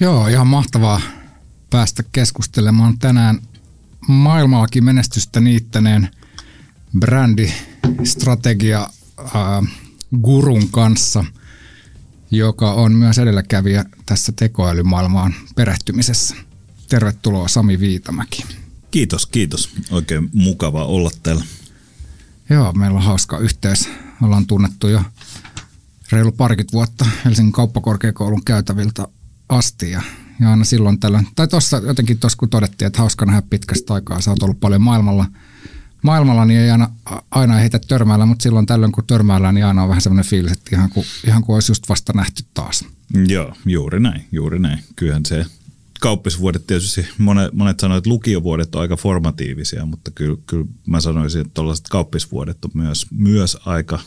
Joo, ihan mahtavaa päästä keskustelemaan tänään maailmallakin menestystä niittäneen brändistrategia gurun kanssa, joka on myös edelläkävijä tässä tekoälymaailmaan perehtymisessä. Tervetuloa Sami Viitamäki. Kiitos, kiitos. Oikein mukava olla täällä. Joo, meillä on hauska yhteys. Ollaan tunnettu jo reilu parikymmentä vuotta Helsingin kauppakorkeakoulun käytäviltä asti ja, ja aina silloin tällöin, tai tuossa jotenkin tuossa kun todettiin, että hauska nähdä pitkästä aikaa, sä oot ollut paljon maailmalla, maailmalla niin ei aina, aina ei heitä törmäillä, mutta silloin tällöin kun törmäillään, niin aina on vähän semmoinen fiilis, että ihan kuin, ihan kuin olisi just vasta nähty taas. Joo, juuri näin, juuri näin. Kyllähän se kauppisvuodet tietysti, monet, monet sanoivat, että lukiovuodet on aika formatiivisia, mutta kyllä, kyllä mä sanoisin, että tuollaiset kauppisvuodet on myös, myös aika,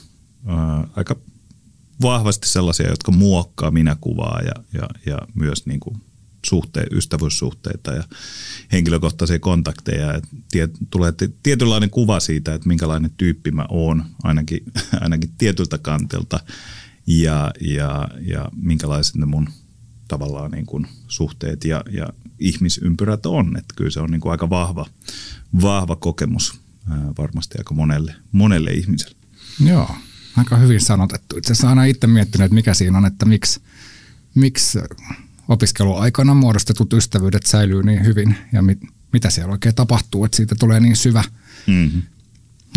ää, aika vahvasti sellaisia, jotka muokkaa minäkuvaa ja, ja, ja myös niin kuin suhte, ystävyyssuhteita ja henkilökohtaisia kontakteja. Et tie, tulee tietynlainen kuva siitä, että minkälainen tyyppi mä oon, ainakin, ainakin tietyltä kantilta, ja, ja, ja minkälaiset ne mun tavallaan niin kuin suhteet ja, ja ihmisympyrät on. Että kyllä se on niin kuin aika vahva, vahva kokemus ää, varmasti aika monelle, monelle ihmiselle. Joo, aika hyvin sanotettu. Itse asiassa aina itse miettinyt, että mikä siinä on, että miksi, miksi opiskeluaikana muodostetut ystävyydet säilyy niin hyvin ja mit, mitä siellä oikein tapahtuu, että siitä tulee niin syvä. Mm-hmm.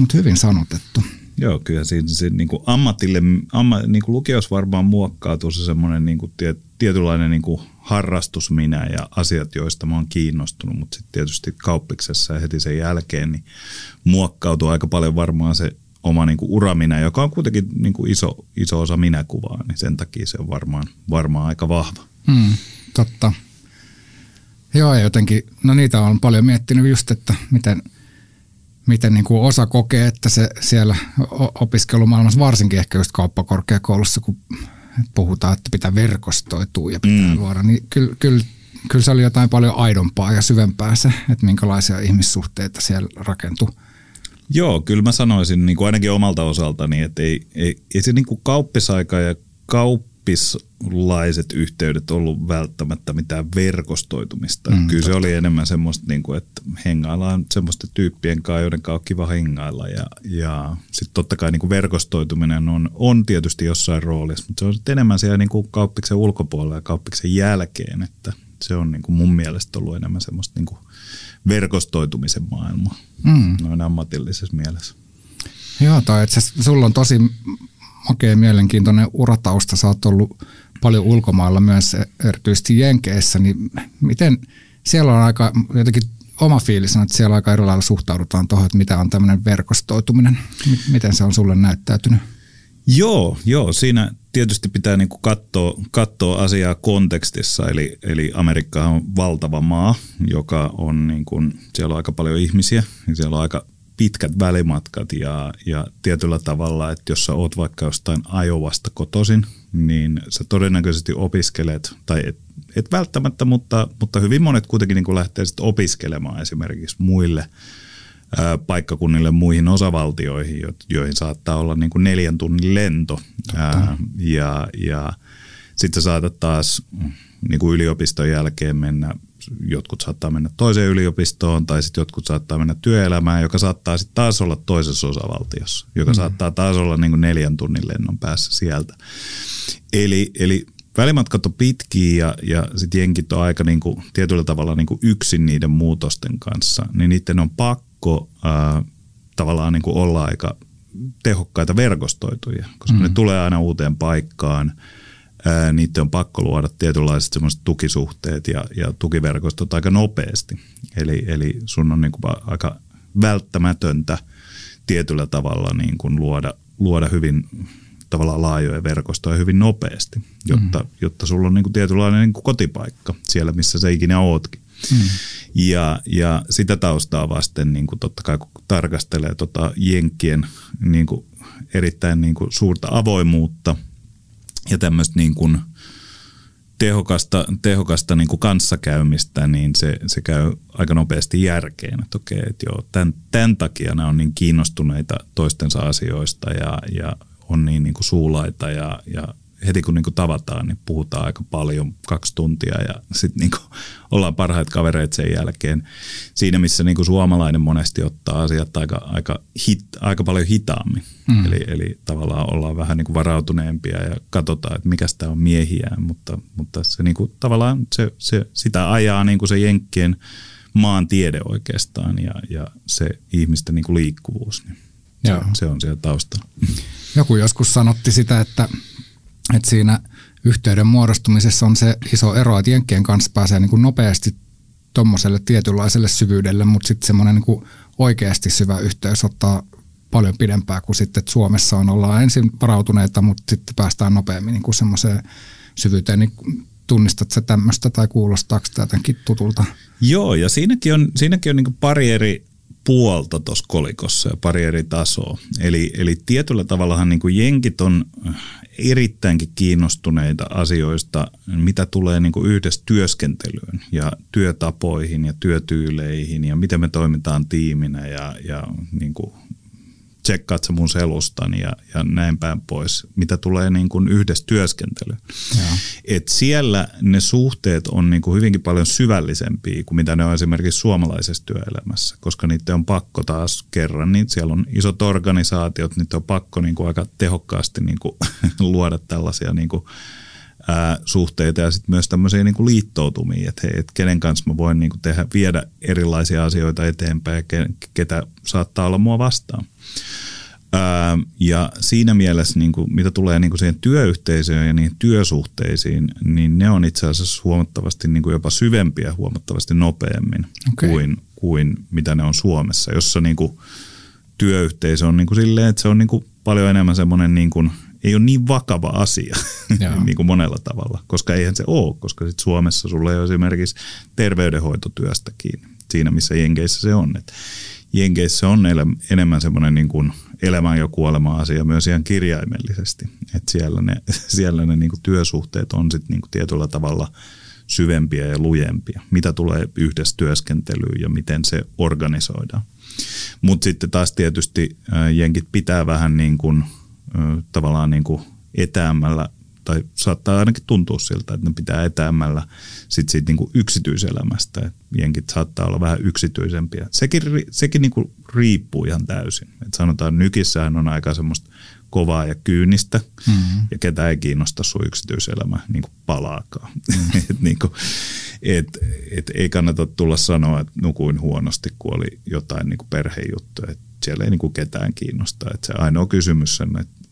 Mutta hyvin sanotettu. Joo, kyllä siinä se niin kuin ammatille, amma, niin kuin lukios varmaan muokkautuu se semmoinen niin kuin tie, tietynlainen niin kuin harrastus minä ja asiat, joista mä oon kiinnostunut, mutta sitten tietysti kauppiksessa ja heti sen jälkeen niin muokkautuu aika paljon varmaan se oma niin kuin uramina, joka on kuitenkin niin kuin iso, iso osa minäkuvaa, niin sen takia se on varmaan, varmaan aika vahva. Hmm, totta. Joo, ja jotenkin, no niitä on paljon miettinyt just, että miten, miten niin kuin osa kokee, että se siellä opiskelumaailmassa, varsinkin ehkä just kauppakorkeakoulussa, kun puhutaan, että pitää verkostoitua ja pitää mm. luoda, niin kyllä, kyllä, kyllä se oli jotain paljon aidompaa ja syvempää se, että minkälaisia ihmissuhteita siellä rakentuu. Joo, kyllä mä sanoisin niin kuin ainakin omalta osaltani, että ei, ei, ei se niin kuin kauppisaika ja kauppislaiset yhteydet ollut välttämättä mitään verkostoitumista. Mm, kyllä totta. se oli enemmän semmoista, niin kuin, että hengaillaan semmoista tyyppien kanssa, joiden kanssa on kiva hengailla. Ja, ja sitten totta kai niin kuin verkostoituminen on, on tietysti jossain roolissa, mutta se on sitten enemmän siellä niin kuin kauppiksen ulkopuolella ja kauppiksen jälkeen, että se on niin kuin mun mielestä ollut enemmän semmoista niin kuin verkostoitumisen maailmaa mm. noin ammatillisessa mielessä. Joo, tai itse sulla on tosi makea mielenkiintoinen uratausta. Sä oot ollut paljon ulkomailla myös, erityisesti Jenkeissä, niin miten siellä on aika jotenkin oma fiilis että siellä aika eri lailla suhtaudutaan tuohon, että mitä on tämmöinen verkostoituminen. Miten se on sulle näyttäytynyt? Joo, joo, siinä tietysti pitää niinku katsoa, katsoa asiaa kontekstissa, eli, eli Amerikka on valtava maa, joka on, niinku, siellä on aika paljon ihmisiä, ja siellä on aika pitkät välimatkat. Ja, ja tietyllä tavalla, että jos sä oot vaikka jostain Ajovasta kotoisin, niin sä todennäköisesti opiskelet, tai et, et välttämättä, mutta, mutta hyvin monet kuitenkin niin lähtee sitten opiskelemaan esimerkiksi muille paikkakunnille muihin osavaltioihin, joihin saattaa olla niin kuin neljän tunnin lento. Ää, ja ja sitten saatat taas niin kuin yliopiston jälkeen mennä, jotkut saattaa mennä toiseen yliopistoon tai sitten jotkut saattaa mennä työelämään, joka saattaa sitten taas olla toisessa osavaltiossa, joka mm. saattaa taas olla niin kuin neljän tunnin lennon päässä sieltä. Eli, eli välimatkat on pitkiä ja, ja sitten jenkit on aika niin kuin, tietyllä tavalla niin kuin yksin niiden muutosten kanssa, niin niiden on pakko pakko äh, tavallaan niin kuin olla aika tehokkaita verkostoituja, koska mm. ne tulee aina uuteen paikkaan. Ää, niiden on pakko luoda tietynlaiset semmoiset tukisuhteet ja, ja tukiverkostot aika nopeasti. Eli, eli sun on niin kuin aika välttämätöntä tietyllä tavalla niin kuin luoda, luoda hyvin tavallaan laajoja verkostoja hyvin nopeasti, jotta, mm. jotta sulla on niin kuin tietynlainen niin kuin kotipaikka siellä, missä sä ikinä ootkin. Mm. Ja, ja sitä taustaa vasten niin kuin totta kai kun tarkastelee tota Jenkkien niin kuin erittäin niin kuin suurta avoimuutta ja tämmöistä niin kuin tehokasta, tehokasta niin kuin kanssakäymistä, niin se, se käy aika nopeasti järkeen, että okei, että joo, tämän, tämän takia ne on niin kiinnostuneita toistensa asioista ja, ja on niin, niin kuin suulaita ja, ja heti kun niin kuin tavataan, niin puhutaan aika paljon, kaksi tuntia ja sitten niin ollaan parhaat kavereet sen jälkeen. Siinä, missä niin kuin suomalainen monesti ottaa asiat aika, aika, hit, aika paljon hitaammin. Mm. Eli, eli tavallaan ollaan vähän niin kuin varautuneempia ja katsotaan, että mikä sitä on miehiä, mutta, mutta se niin kuin, tavallaan se, se, sitä ajaa niin kuin se Jenkkien maan tiede oikeastaan ja, ja se ihmisten niin kuin liikkuvuus. Niin se, se on siellä taustalla. Joku joskus sanotti sitä, että, että siinä yhteyden muodostumisessa on se iso ero, että Jenkkien kanssa pääsee niin kuin nopeasti tuommoiselle tietynlaiselle syvyydelle, mutta sitten semmoinen niin oikeasti syvä yhteys ottaa paljon pidempää kuin sitten, että Suomessa on, ollaan ensin varautuneita, mutta sitten päästään nopeammin niin kuin semmoiseen syvyyteen. Niin tunnistat se tämmöistä tai kuulostaako tämä jotenkin tutulta? Joo, ja siinäkin on, siinäkin on niin pari eri puolta tuossa kolikossa ja pari eri tasoa. Eli, eli tietyllä tavallahan niin kuin jenkit on erittäinkin kiinnostuneita asioista, mitä tulee niin kuin yhdessä työskentelyyn ja työtapoihin ja työtyyleihin ja miten me toimitaan tiiminä ja, ja niin kuin tsekkaat sä mun selustan ja, ja näin päin pois, mitä tulee niin kuin yhdessä työskentelyyn. Et siellä ne suhteet on niin kuin hyvinkin paljon syvällisempiä kuin mitä ne on esimerkiksi suomalaisessa työelämässä, koska niitä on pakko taas kerran, niin siellä on isot organisaatiot, niitä on pakko niin kuin aika tehokkaasti niin kuin luoda tällaisia niin kuin ää, suhteita ja sitten myös tämmöisiä niin kuin liittoutumia, että hei, et kenen kanssa mä voin niin kuin tehdä, viedä erilaisia asioita eteenpäin ja ketä saattaa olla mua vastaan. Ää, ja siinä mielessä, niin kuin, mitä tulee niin kuin siihen työyhteisöön ja niihin työsuhteisiin, niin ne on itse asiassa huomattavasti niin kuin jopa syvempiä huomattavasti nopeammin okay. kuin, kuin mitä ne on Suomessa, jossa niin kuin, työyhteisö on niin kuin silleen, että se on niin kuin paljon enemmän semmoinen niin kuin – ei ole niin vakava asia niin kuin monella tavalla, koska eihän se ole, koska sit Suomessa sulla ei ole esimerkiksi terveydenhoitotyöstä kiinni siinä, missä Jenkeissä se on. Et Jenkeissä on enemmän semmoinen niin kuin elämän ja kuoleman asia myös ihan kirjaimellisesti, että siellä ne, siellä ne niin kuin työsuhteet on sitten niin kuin tietyllä tavalla syvempiä ja lujempia, mitä tulee yhdessä työskentelyyn ja miten se organisoidaan. Mutta sitten taas tietysti jenkit pitää vähän niin kuin – tavallaan niin kuin etäämällä, tai saattaa ainakin tuntua siltä, että ne pitää etäämällä sit siitä niin kuin yksityiselämästä. Et jenkit saattaa olla vähän yksityisempiä. Sekin, sekin niin kuin riippuu ihan täysin. Et sanotaan, nykissähän on aika semmoista kovaa ja kyynistä, mm-hmm. ja ketä ei kiinnosta sun yksityiselämä niin kuin palaakaan. Mm-hmm. et, niin kuin, et, et ei kannata tulla sanoa, että nukuin huonosti, kun oli jotain niin kuin perhejuttuja. Et siellä ei niin kuin ketään kiinnosta. Et se ainoa kysymys on, että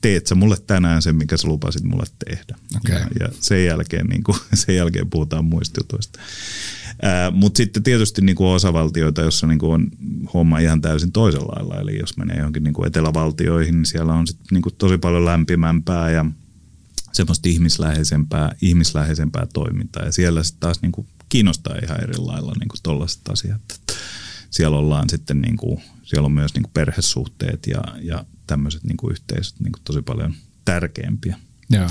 teet sä mulle tänään sen, mikä sä lupasit mulle tehdä. Okay. Ja, ja sen, jälkeen, niin kuin, sen jälkeen puhutaan muista jutuista. Mutta sitten tietysti niin kuin osavaltioita, jossa niin kuin on homma ihan täysin toisella lailla. Eli jos menee johonkin niin kuin etelävaltioihin, niin siellä on sit niin kuin tosi paljon lämpimämpää ja semmoista ihmisläheisempää, ihmisläheisempää toimintaa. Ja siellä sitten taas niin kuin kiinnostaa ihan eri lailla niin kuin tollaiset asiat. Siellä ollaan sitten niin kuin, siellä on myös niin kuin perhesuhteet ja, ja tämmöiset niin kuin yhteisöt niin kuin tosi paljon tärkeämpiä. Ja.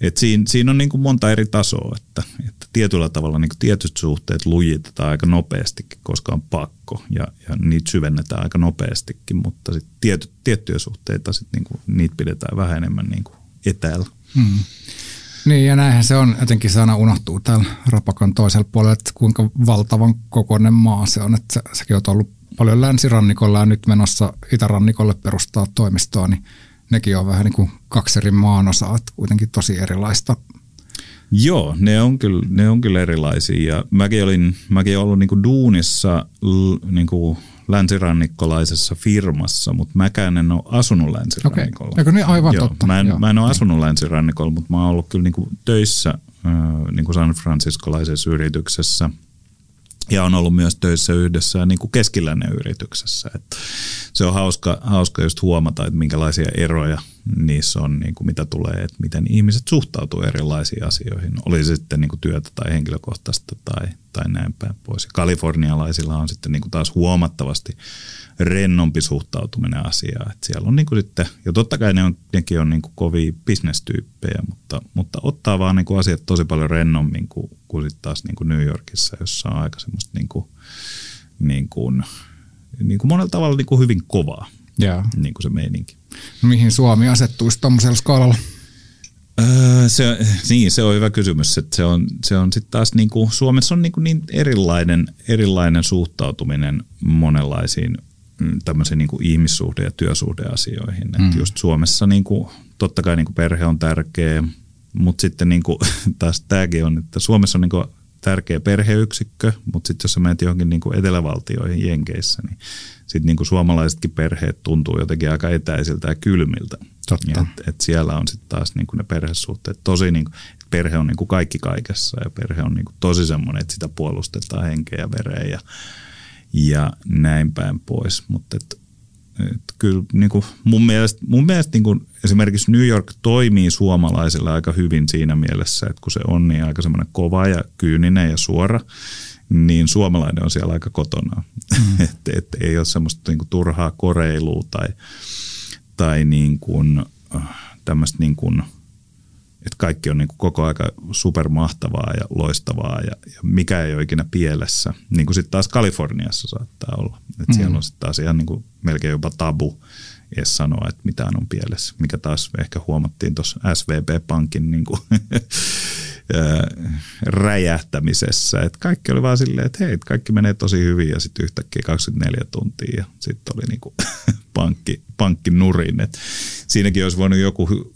Et siinä, siinä on niin kuin monta eri tasoa, että, että tietyllä tavalla niin kuin tietyt suhteet lujitetaan aika nopeastikin, koska on pakko ja, ja niitä syvennetään aika nopeastikin, mutta sit tiety, tiettyjä suhteita sit niin kuin, niitä pidetään vähän enemmän niin kuin etäällä. Hmm. Niin ja näinhän se on, jotenkin se aina unohtuu täällä Rapakan toisella puolella, että kuinka valtavan kokoinen maa se on, että sekin on ollut paljon länsirannikolla ja nyt menossa itärannikolle perustaa toimistoa, niin nekin on vähän niin kuin kaksi eri maanosaa, että kuitenkin tosi erilaista. Joo, ne on kyllä, ne on kyllä erilaisia ja mäkin olin, mäkin ollut niin kuin duunissa niin kuin länsirannikkolaisessa firmassa, mutta mäkään en ole asunut länsirannikolla. Okay. Eikö niin aivan Joo, totta? Mä en, Joo. mä en ole asunut länsirannikolla, mutta mä oon ollut kyllä niin kuin töissä niin kuin San Franciscolaisessa yrityksessä – ja on ollut myös töissä yhdessä niin kuin keskilännen yrityksessä. Että se on hauska, hauska just huomata, että minkälaisia eroja niissä on, niin kuin mitä tulee, että miten ihmiset suhtautuu erilaisiin asioihin. Oli se sitten niin kuin työtä tai henkilökohtaista tai, tai näin päin pois. Kalifornialaisilla on sitten niin kuin taas huomattavasti rennompi suhtautuminen asiaan. Että siellä on niin kuin sitten, ja totta kai ne on, nekin on niin kuin kovia bisnestyyppejä, mutta, mutta ottaa vaan niin kuin asiat tosi paljon rennommin kuin, kuin sitten taas niin kuin New Yorkissa, jossa on aika semmoista niin kuin, niin kuin, niin kuin monella tavalla niin kuin hyvin kovaa yeah. niin kuin se meininki. No mihin Suomi asettuisi tuommoisella skaalalla? Öö, se, niin, se on hyvä kysymys. Että se on, se on sitten taas niin kuin, Suomessa on niin, kuin niin erilainen, erilainen suhtautuminen monenlaisiin mm, tämmöisiin niin kuin ihmissuhde- ja työsuhdeasioihin. Mm. Että just Suomessa niin kuin, totta kai niin kuin perhe on tärkeä, mutta sitten niin kuin, taas tämäkin on, että Suomessa on niin kuin tärkeä perheyksikkö, mutta sitten jos sä menet johonkin niin kuin etelävaltioihin Jenkeissä, niin sitten niin kuin suomalaisetkin perheet tuntuu jotenkin aika etäisiltä ja kylmiltä. Totta. Et, et siellä on sitten taas niin kuin ne perhesuhteet tosi, niin kuin, perhe on niin kuin kaikki kaikessa ja perhe on niin kuin tosi semmoinen, että sitä puolustetaan henkeä ja vereä ja, ja näin päin pois. Mutta et, et kyllä niin kuin mun mielestä, mun mielestä niin kuin esimerkiksi New York toimii suomalaisille aika hyvin siinä mielessä, että kun se on niin aika semmoinen kova ja kyyninen ja suora, niin suomalainen on siellä aika kotona. Mm. että et ei ole semmoista niin kuin turhaa koreilua tai, tai niin kuin, tämmöistä niin kuin, että kaikki on niin kuin koko aika supermahtavaa ja loistavaa ja, ja mikä ei ole ikinä pielessä. Niin kuin sitten taas Kaliforniassa saattaa olla. Että mm. siellä on sitten taas ihan niin kuin melkein jopa tabu edes sanoa, että mitään on pielessä. Mikä taas ehkä huomattiin tuossa SVB-pankin niin kuin räjähtämisessä. Että kaikki oli vaan silleen, että hei, kaikki menee tosi hyvin ja sitten yhtäkkiä 24 tuntia ja sitten oli niinku pankki, pankki nurin. Et siinäkin olisi voinut joku,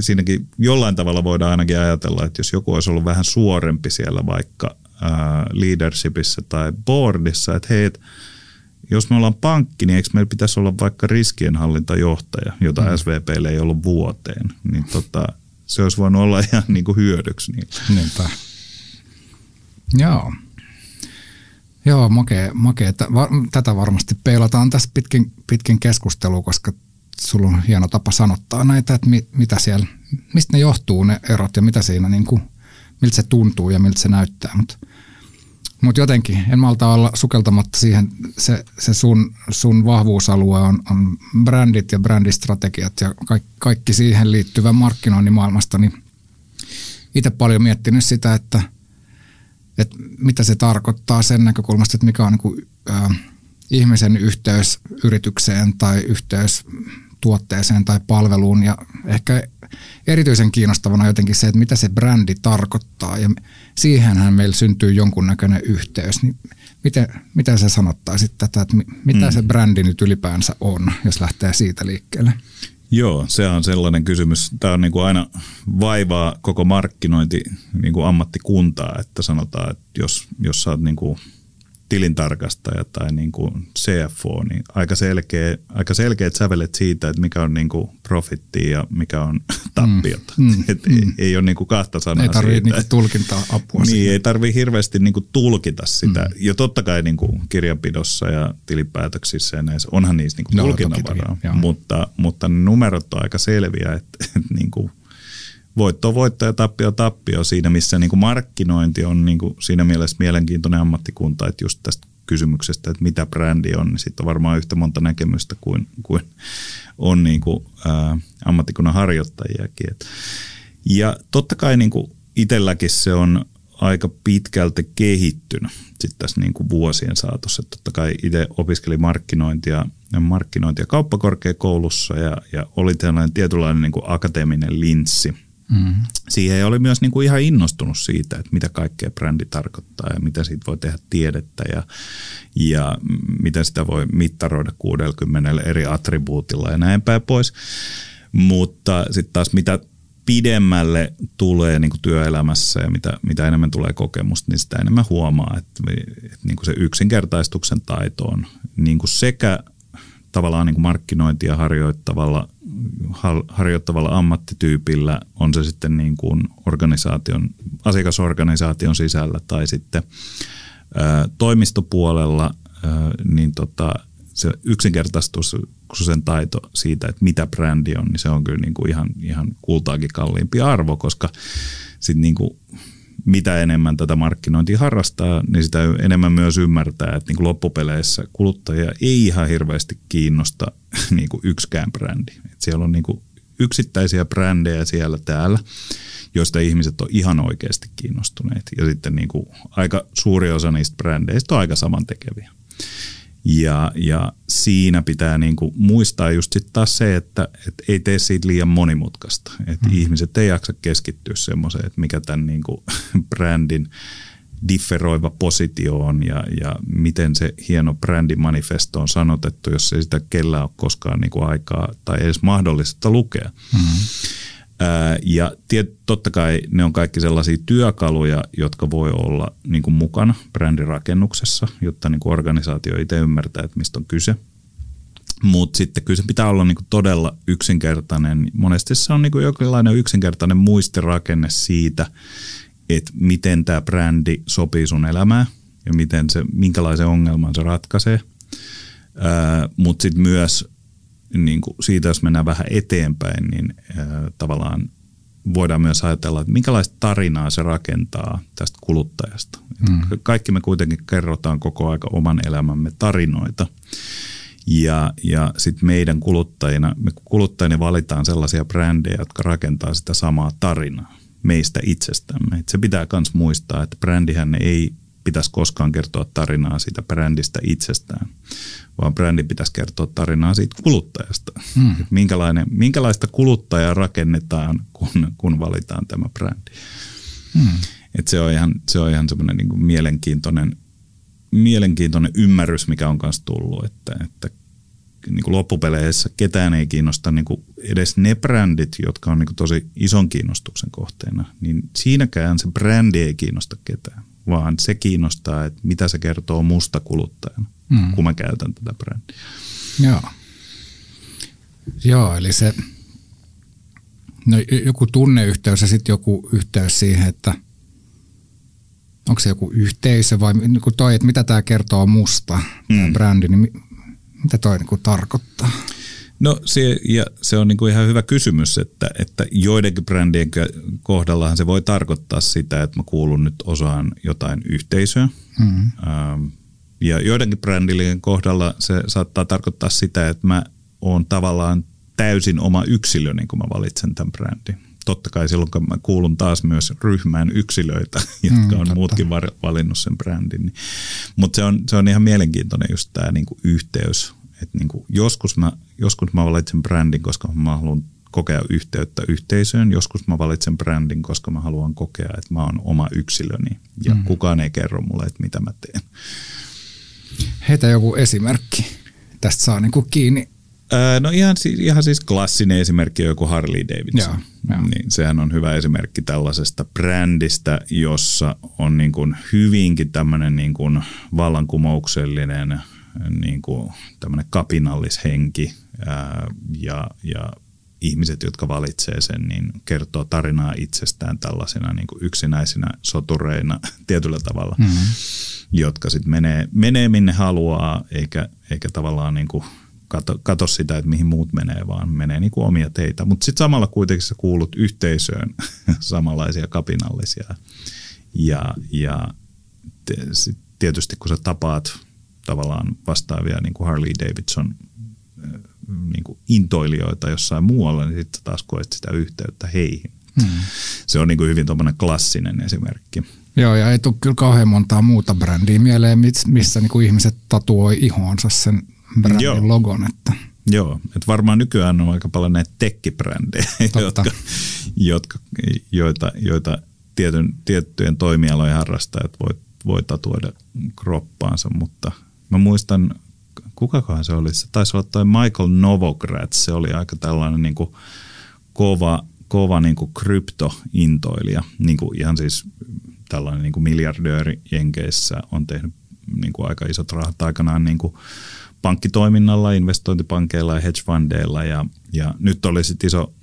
siinäkin jollain tavalla voidaan ainakin ajatella, että jos joku olisi ollut vähän suorempi siellä vaikka ää, leadershipissa tai boardissa, että hei, et, jos me ollaan pankki, niin eikö meillä pitäisi olla vaikka riskienhallintajohtaja, jota mm. SVPlle ei ollut vuoteen. Niin tota, se olisi voinut olla ihan niin kuin hyödyksi. Niin. Niinpä. Joo. Joo, makea, makea. Tätä varmasti peilataan tässä pitkin, pitkin keskustelua, koska sulla on hieno tapa sanottaa näitä, että mi, mitä siellä, mistä ne johtuu ne erot ja mitä siinä, niin kuin, miltä se tuntuu ja miltä se näyttää. Mutta mutta jotenkin en malta olla sukeltamatta siihen, se, se sun, sun vahvuusalue on, on brändit ja brändistrategiat ja kaikki, kaikki siihen liittyvä markkinoinnin maailmasta, niin itse paljon miettinyt sitä, että, että mitä se tarkoittaa sen näkökulmasta, että mikä on niin kuin, äh, ihmisen yhteys yritykseen tai yhteys tuotteeseen tai palveluun ja ehkä erityisen kiinnostavana jotenkin se, että mitä se brändi tarkoittaa ja siihenhän meillä syntyy jonkunnäköinen yhteys. Niin miten, miten sä sanottaisit tätä, että mitä mm. se brändi nyt ylipäänsä on, jos lähtee siitä liikkeelle? Joo, se on sellainen kysymys. Tämä on niin kuin aina vaivaa koko markkinointi niin kuin ammattikuntaa, että sanotaan, että jos, jos sä oot niin kuin tilintarkastaja tai niin kuin CFO, niin aika, selkeä, aika selkeät sävelet siitä, että mikä on niin kuin profitti ja mikä on tappiota. Mm, mm, Et mm. Ei, ei ole niin kuin kahta sanaa Ei tarvitse niin tulkintaa apua. Niin, siitä. ei tarvitse hirveästi niin kuin tulkita sitä. Mm. Ja totta kai niin kuin kirjanpidossa ja tilipäätöksissä ja näissä, onhan niissä niin kuin no, tulkinnanvaraa, mutta, mutta numerot on aika selviä, että, että niin kuin voitto on voitto ja tappio tappio siinä, missä niin kuin markkinointi on niin kuin siinä mielessä mielenkiintoinen ammattikunta, että just tästä kysymyksestä, että mitä brändi on, niin sitten on varmaan yhtä monta näkemystä kuin, kuin on niin kuin, ää, ammattikunnan harjoittajiakin. Ja totta kai niin kuin itselläkin se on aika pitkälti kehittynyt sitten tässä niin kuin vuosien saatossa. Totta kai itse opiskelin markkinointia, markkinointia kauppakorkeakoulussa ja, ja oli tällainen tietynlainen niin kuin akateeminen linssi – Mm. Siihen oli myös niin kuin ihan innostunut siitä, että mitä kaikkea brändi tarkoittaa ja mitä siitä voi tehdä tiedettä ja, ja miten sitä voi mittaroida 60 eri attribuutilla ja näin päin pois. Mutta sitten taas mitä pidemmälle tulee niin kuin työelämässä ja mitä, mitä enemmän tulee kokemusta, niin sitä enemmän huomaa, että, että niin kuin se yksinkertaistuksen taito on niin kuin sekä tavallaan niin kuin markkinointia harjoittavalla, harjoittavalla ammattityypillä, on se sitten niin kuin organisaation, asiakasorganisaation sisällä tai sitten ää, toimistopuolella, ää, niin tota, se yksinkertaistus sen taito siitä, että mitä brändi on, niin se on kyllä niin kuin ihan, ihan kultaakin kalliimpi arvo, koska sitten niin kuin mitä enemmän tätä markkinointia harrastaa, niin sitä enemmän myös ymmärtää, että niin kuin loppupeleissä kuluttajia ei ihan hirveästi kiinnosta niin kuin yksikään brändi. Et siellä on niin kuin yksittäisiä brändejä siellä täällä, joista ihmiset on ihan oikeasti kiinnostuneet. Ja sitten niin kuin aika suuri osa niistä brändeistä on aika samantekeviä. Ja, ja siinä pitää niin kuin muistaa just sit taas se, että, että ei tee siitä liian monimutkaista. Että mm. ihmiset ei jaksa keskittyä semmoiseen, että mikä tämän niin kuin brändin differoiva positio on ja, ja miten se hieno brändimanifesto on sanotettu, jos ei sitä kellään ole koskaan niin kuin aikaa tai edes mahdollista lukea. Ja totta kai ne on kaikki sellaisia työkaluja, jotka voi olla niin kuin mukana brändirakennuksessa, jotta niin kuin organisaatio itse ymmärtää, että mistä on kyse. Mutta sitten kyllä se pitää olla niin kuin todella yksinkertainen. Monesti se on niin kuin jonkinlainen yksinkertainen muistirakenne siitä, että miten tämä brändi sopii sun elämään ja miten se, minkälaisen ongelman se ratkaisee. Mutta sitten myös niin kuin siitä, jos mennään vähän eteenpäin, niin ää, tavallaan voidaan myös ajatella, että minkälaista tarinaa se rakentaa tästä kuluttajasta. Mm. Kaikki me kuitenkin kerrotaan koko aika oman elämämme tarinoita. Ja, ja sitten meidän kuluttajina, me kuluttajina valitaan sellaisia brändejä, jotka rakentaa sitä samaa tarinaa meistä itsestämme. Et se pitää myös muistaa, että brändihän ei pitäisi koskaan kertoa tarinaa siitä brändistä itsestään, vaan brändi pitäisi kertoa tarinaa siitä kuluttajasta. Hmm. minkälainen, minkälaista kuluttajaa rakennetaan, kun, kun valitaan tämä brändi. Hmm. Et se on ihan, se on ihan semmoinen niin kuin mielenkiintoinen, mielenkiintoinen ymmärrys, mikä on myös tullut, että, että niin kuin loppupeleissä ketään ei kiinnosta niin kuin edes ne brändit, jotka on niin kuin tosi ison kiinnostuksen kohteena, niin siinäkään se brändi ei kiinnosta ketään, vaan se kiinnostaa, että mitä se kertoo musta kuluttajana, mm. kun mä käytän tätä brändiä. Joo. Joo, eli se no, joku tunneyhteys ja sitten joku yhteys siihen, että onko se joku yhteisö vai niin toi, että mitä tämä kertoo musta, mm. tämä brändi, niin mitä toi niin kuin tarkoittaa? No se, ja se on niin kuin ihan hyvä kysymys, että, että joidenkin brändien kohdallahan se voi tarkoittaa sitä, että mä kuulun nyt osaan jotain yhteisöä. Mm-hmm. Ähm, ja joidenkin brändien kohdalla se saattaa tarkoittaa sitä, että mä oon tavallaan täysin oma yksilö, niin kun mä valitsen tämän brändin. Totta kai silloin, kun mä kuulun taas myös ryhmään yksilöitä, jotka mm, on muutkin valinnut sen brändin. Niin. Mutta se on, se on ihan mielenkiintoinen just tämä niinku yhteys että niin kuin joskus, mä, joskus mä valitsen brändin, koska mä haluan kokea yhteyttä yhteisöön. Joskus mä valitsen brändin, koska mä haluan kokea, että mä oon oma yksilöni ja mm. kukaan ei kerro mulle, että mitä mä teen. Heitä joku esimerkki. Tästä saa niin kuin kiinni. No ihan, ihan siis klassinen esimerkki on joku Harley Davidson. Joo, joo. Niin, sehän on hyvä esimerkki tällaisesta brändistä, jossa on niin kuin hyvinkin tämmöinen niin kuin vallankumouksellinen niin kuin tämmöinen kapinallishenki ää, ja, ja ihmiset, jotka valitsee sen, niin kertoo tarinaa itsestään tällaisena niin kuin yksinäisinä sotureina tietyllä tavalla, mm-hmm. Jotka sitten menee, menee minne haluaa, eikä, eikä tavallaan niin kuin kato, kato sitä, että mihin muut menee, vaan menee niin kuin omia teitä. Mutta sitten samalla kuitenkin sä kuulut yhteisöön samanlaisia kapinallisia. Ja, ja te, tietysti kun sä tapaat tavallaan vastaavia niin kuin Harley Davidson äh, niin kuin intoilijoita jossain muualla, niin sitten taas koet sitä yhteyttä heihin. Hmm. Se on niin kuin hyvin klassinen esimerkki. Joo, ja ei tule kyllä kauhean montaa muuta brändiä mieleen, missä niin kuin ihmiset tatuoi ihoonsa sen brändin Joo. logon. Että. Joo, että varmaan nykyään on aika paljon näitä tekkibrändejä, jotka, jotka, joita, joita tietyn, tiettyjen toimialojen harrastajat voi, voi tatuoida kroppaansa, mutta – Mä muistan, kukakohan se oli, se taisi olla toi Michael Novogratz, se oli aika tällainen niin kuin kova, kova niin kuin kryptointoilija, niin kuin ihan siis tällainen niin kuin miljardööri Jenkeissä on tehnyt niin kuin aika isot rahat aikanaan niin kuin pankkitoiminnalla, investointipankeilla ja hedge fundeilla. Ja, ja nyt oli sitten iso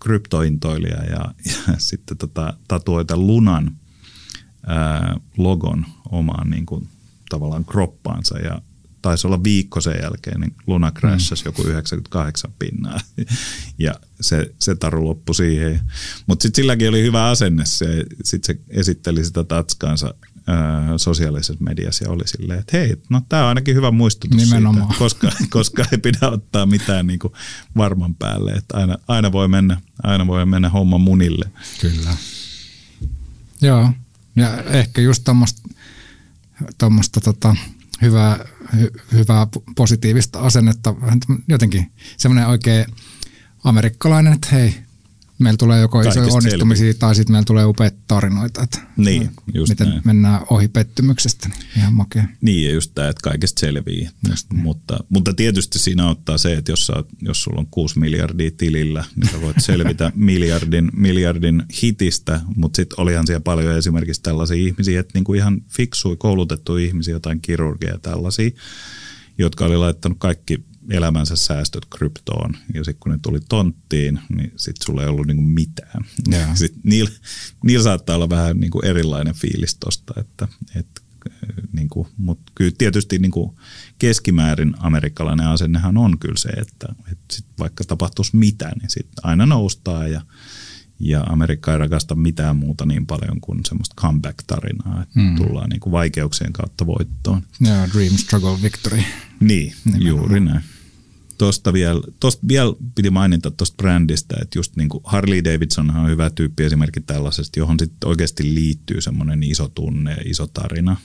kryptointoilija ja, ja sitten tota, tatuoita Lunan ää, logon omaan niin kuin tavallaan kroppaansa. Ja taisi olla viikko sen jälkeen, niin Luna crashasi mm. joku 98 pinnaa ja se, se taru loppui siihen. Mutta sitten silläkin oli hyvä asenne, se, sitten se esitteli sitä tatskaansa ää, sosiaalisessa mediassa ja oli silleen, että hei, no tämä on ainakin hyvä muistutus Nimenomaan. siitä, koska, koska ei pidä ottaa mitään niinku varman päälle, että aina, aina, voi mennä, aina voi mennä homma munille. Kyllä. Joo, ja ehkä just tuommoista tuommoista tota, hyvää, hy, hyvää positiivista asennetta. Jotenkin semmoinen oikein amerikkalainen, että hei, meillä tulee joko isoja onnistumisia selviä. tai sitten meillä tulee upeita tarinoita. Että niin, just miten näin. mennään ohi pettymyksestä, niin ihan makea. Niin, ja just tämä, että kaikesta selvii. Mutta, mutta tietysti siinä auttaa se, että jos, sä, jos sulla on 6 miljardia tilillä, niin sä voit selvitä miljardin, miljardin hitistä, mutta sitten olihan siellä paljon esimerkiksi tällaisia ihmisiä, että niinku ihan fiksui, koulutettu ihmisiä, jotain kirurgia tällaisia, jotka oli laittanut kaikki elämänsä säästöt kryptoon ja sitten kun ne tuli tonttiin, niin sitten sulla ei ollut niinku mitään. Yeah. Sitten niillä, niillä saattaa olla vähän niinku erilainen fiilis tosta, että, että niinku, mutta kyllä tietysti niinku keskimäärin amerikkalainen asennehan on kyllä se, että, että sit vaikka tapahtuisi mitä, niin sitten aina noustaa ja, ja Amerikka ei rakasta mitään muuta niin paljon kuin semmoista comeback-tarinaa, että mm. tullaan niinku vaikeuksien kautta voittoon. Joo, yeah, dream, struggle, victory. Niin, Nimenomaan. juuri näin tuosta vielä, tosta vielä piti mainita tuosta brändistä, että just niin kuin Harley Davidson on hyvä tyyppi esimerkki tällaisesta, johon sitten oikeasti liittyy semmoinen iso tunne ja iso tarina.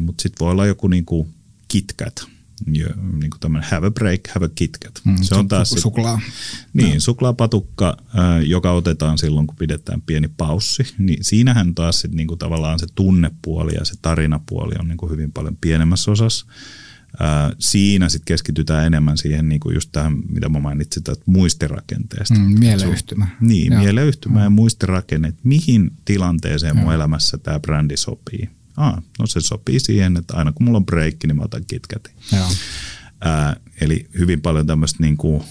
Mutta sitten voi olla joku niin kuin KitKat, ja, niin kuin tämmöinen have a break, have a KitKat. Mm, se on taas suklaa. Niin, no. suklaapatukka, joka otetaan silloin, kun pidetään pieni paussi. Niin siinähän taas sit, niin kuin tavallaan se tunnepuoli ja se tarinapuoli on niin kuin hyvin paljon pienemmässä osassa siinä sitten keskitytään enemmän siihen niin kuin just tähän, mitä mä mainitsin, että muistirakenteesta. Mm, mieleyhtymä. Niin, Joo. mieleyhtymä ja muistirakenne, että mihin tilanteeseen Joo. mun elämässä tämä brändi sopii. Ah, no se sopii siihen, että aina kun mulla on breikki, niin mä otan KitKatin. Ää, eli hyvin paljon tämmöistä niin kuin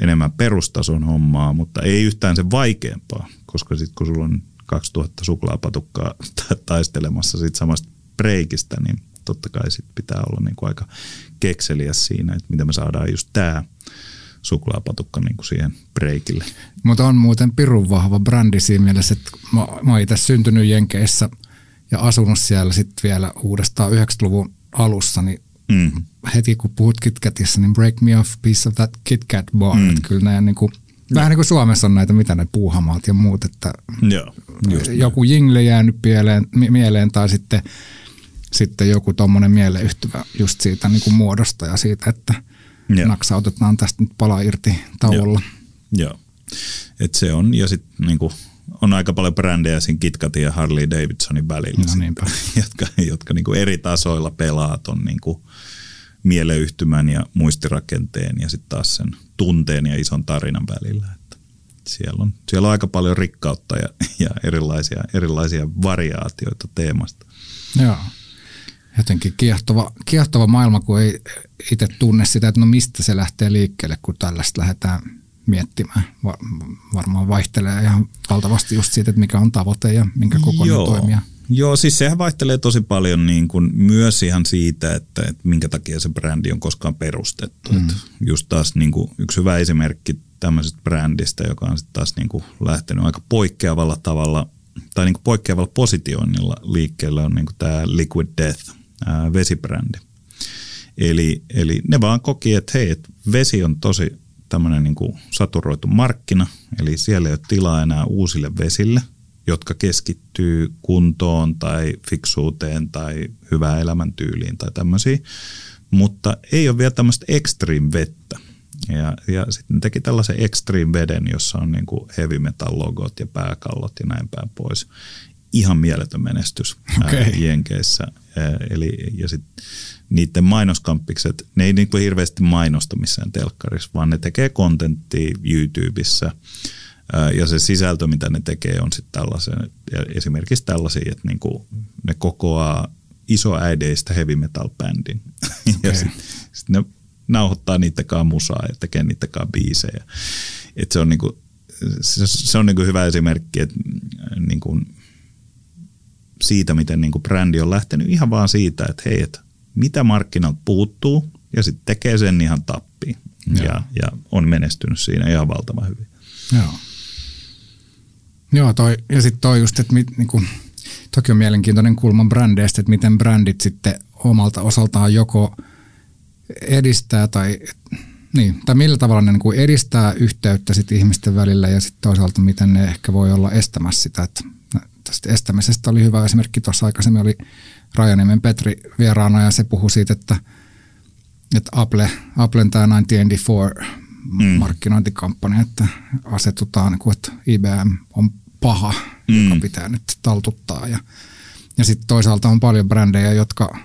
enemmän perustason hommaa, mutta ei yhtään se vaikeampaa, koska sitten kun sulla on 2000 suklaapatukkaa taistelemassa sit samasta breikistä, niin totta kai sit pitää olla niin kuin aika kekseliä siinä, että miten me saadaan just tämä suklaapatukka niin kuin siihen breikille. Mutta on muuten pirun vahva brändi siinä mielessä, että mä, mä oon itse syntynyt Jenkeissä ja asunut siellä sitten vielä uudestaan 90-luvun alussa, niin mm. heti kun puhut KitKatissa, niin break me off piece of that KitKat bar. Mm. Kyllä nämä niin kuin, Vähän niin kuin Suomessa on näitä, mitä ne puuhamaat ja muut, että Joo, joku jingle jäänyt mieleen, mieleen tai sitten sitten joku tuommoinen mieleyhtyvä just siitä niin kuin muodosta ja siitä, että Joo. naksautetaan tästä nyt pala irti tauolla. Joo, Joo. Et se on, ja sitten niin on aika paljon brändejä siinä KitKatin ja Harley Davidsonin välillä, no, sitten, jotka, jotka niin kuin eri tasoilla pelaa ton niin kuin mieleyhtymän ja muistirakenteen ja sitten taas sen tunteen ja ison tarinan välillä. Että siellä, on, siellä on aika paljon rikkautta ja, ja erilaisia, erilaisia variaatioita teemasta. Joo jotenkin kiehtova, kiehtova maailma, kun ei itse tunne sitä, että no mistä se lähtee liikkeelle, kun tällaista lähdetään miettimään. varmaan vaihtelee ihan valtavasti just siitä, että mikä on tavoite ja minkä kokoinen Joo. toimia. Joo, siis sehän vaihtelee tosi paljon niin kuin myös ihan siitä, että, että minkä takia se brändi on koskaan perustettu. Mm. Että just taas niin kuin yksi hyvä esimerkki tämmöisestä brändistä, joka on sitten taas niin kuin lähtenyt aika poikkeavalla tavalla tai niin kuin poikkeavalla positioinnilla liikkeelle on niin kuin tämä Liquid Death ää, vesibrändi. Eli, eli ne vaan koki, että hei, että vesi on tosi tämmöinen niin kuin saturoitu markkina, eli siellä ei ole tilaa enää uusille vesille, jotka keskittyy kuntoon tai fiksuuteen tai hyvään elämäntyyliin tai tämmöisiin, mutta ei ole vielä tämmöistä extreme vettä. Ja, ja sitten teki tällaisen extreme veden, jossa on niin kuin heavy metal logot ja pääkallot ja näin päin pois ihan mieletön menestys okay. Jenkeissä. Eli, ja sit niiden mainoskampikset, ne ei niin kuin hirveästi mainosta missään telkkarissa, vaan ne tekee kontenttia YouTubessa. Ja se sisältö, mitä ne tekee, on sitten tällaisen, esimerkiksi tällaisia, että niin kuin ne kokoaa isoäideistä heavy metal bändin. Okay. ja sitten sit ne nauhoittaa niittäkaan musaa ja tekee niittäkaan biisejä. Et se on, niinku, se, se on niinku hyvä esimerkki, että niinku, siitä, miten niin kuin brändi on lähtenyt ihan vaan siitä, että hei, että mitä markkinalta puuttuu ja sitten tekee sen ihan tappiin. Ja, ja on menestynyt siinä ihan valtavan hyvin. Joo. Joo, toi, ja sitten toi just, että mit, niinku, toki on mielenkiintoinen kulma brändeistä, että miten brändit sitten omalta osaltaan joko edistää tai, niin, tai millä tavalla ne niin edistää yhteyttä sit ihmisten välillä ja sitten toisaalta miten ne ehkä voi olla estämässä sitä, että tästä estämisestä oli hyvä esimerkki. Tuossa aikaisemmin oli Rajaniemen Petri vieraana ja se puhui siitä, että, että Apple, Applen tämä 1994 mm. markkinointikampanja, että asetutaan, niin että IBM on paha, mm. joka pitää nyt taltuttaa. Ja, ja sitten toisaalta on paljon brändejä, jotka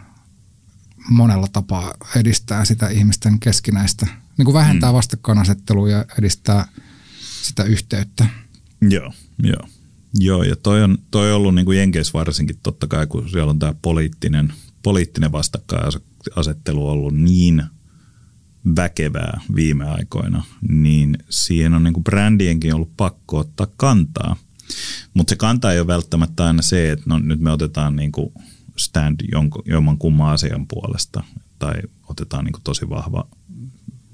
monella tapaa edistää sitä ihmisten keskinäistä, niin kuin vähentää mm. vastakkainasettelua ja edistää sitä yhteyttä. Joo, joo. Joo, ja toi on, toi on ollut niin kuin Jenkeissä varsinkin totta kai, kun siellä on tämä poliittinen, poliittinen vastakkainasettelu ollut niin väkevää viime aikoina, niin siihen on niin kuin brändienkin ollut pakko ottaa kantaa. Mutta se kanta ei ole välttämättä aina se, että no, nyt me otetaan niin kuin stand jonkun kumman asian puolesta tai otetaan niin kuin tosi vahva,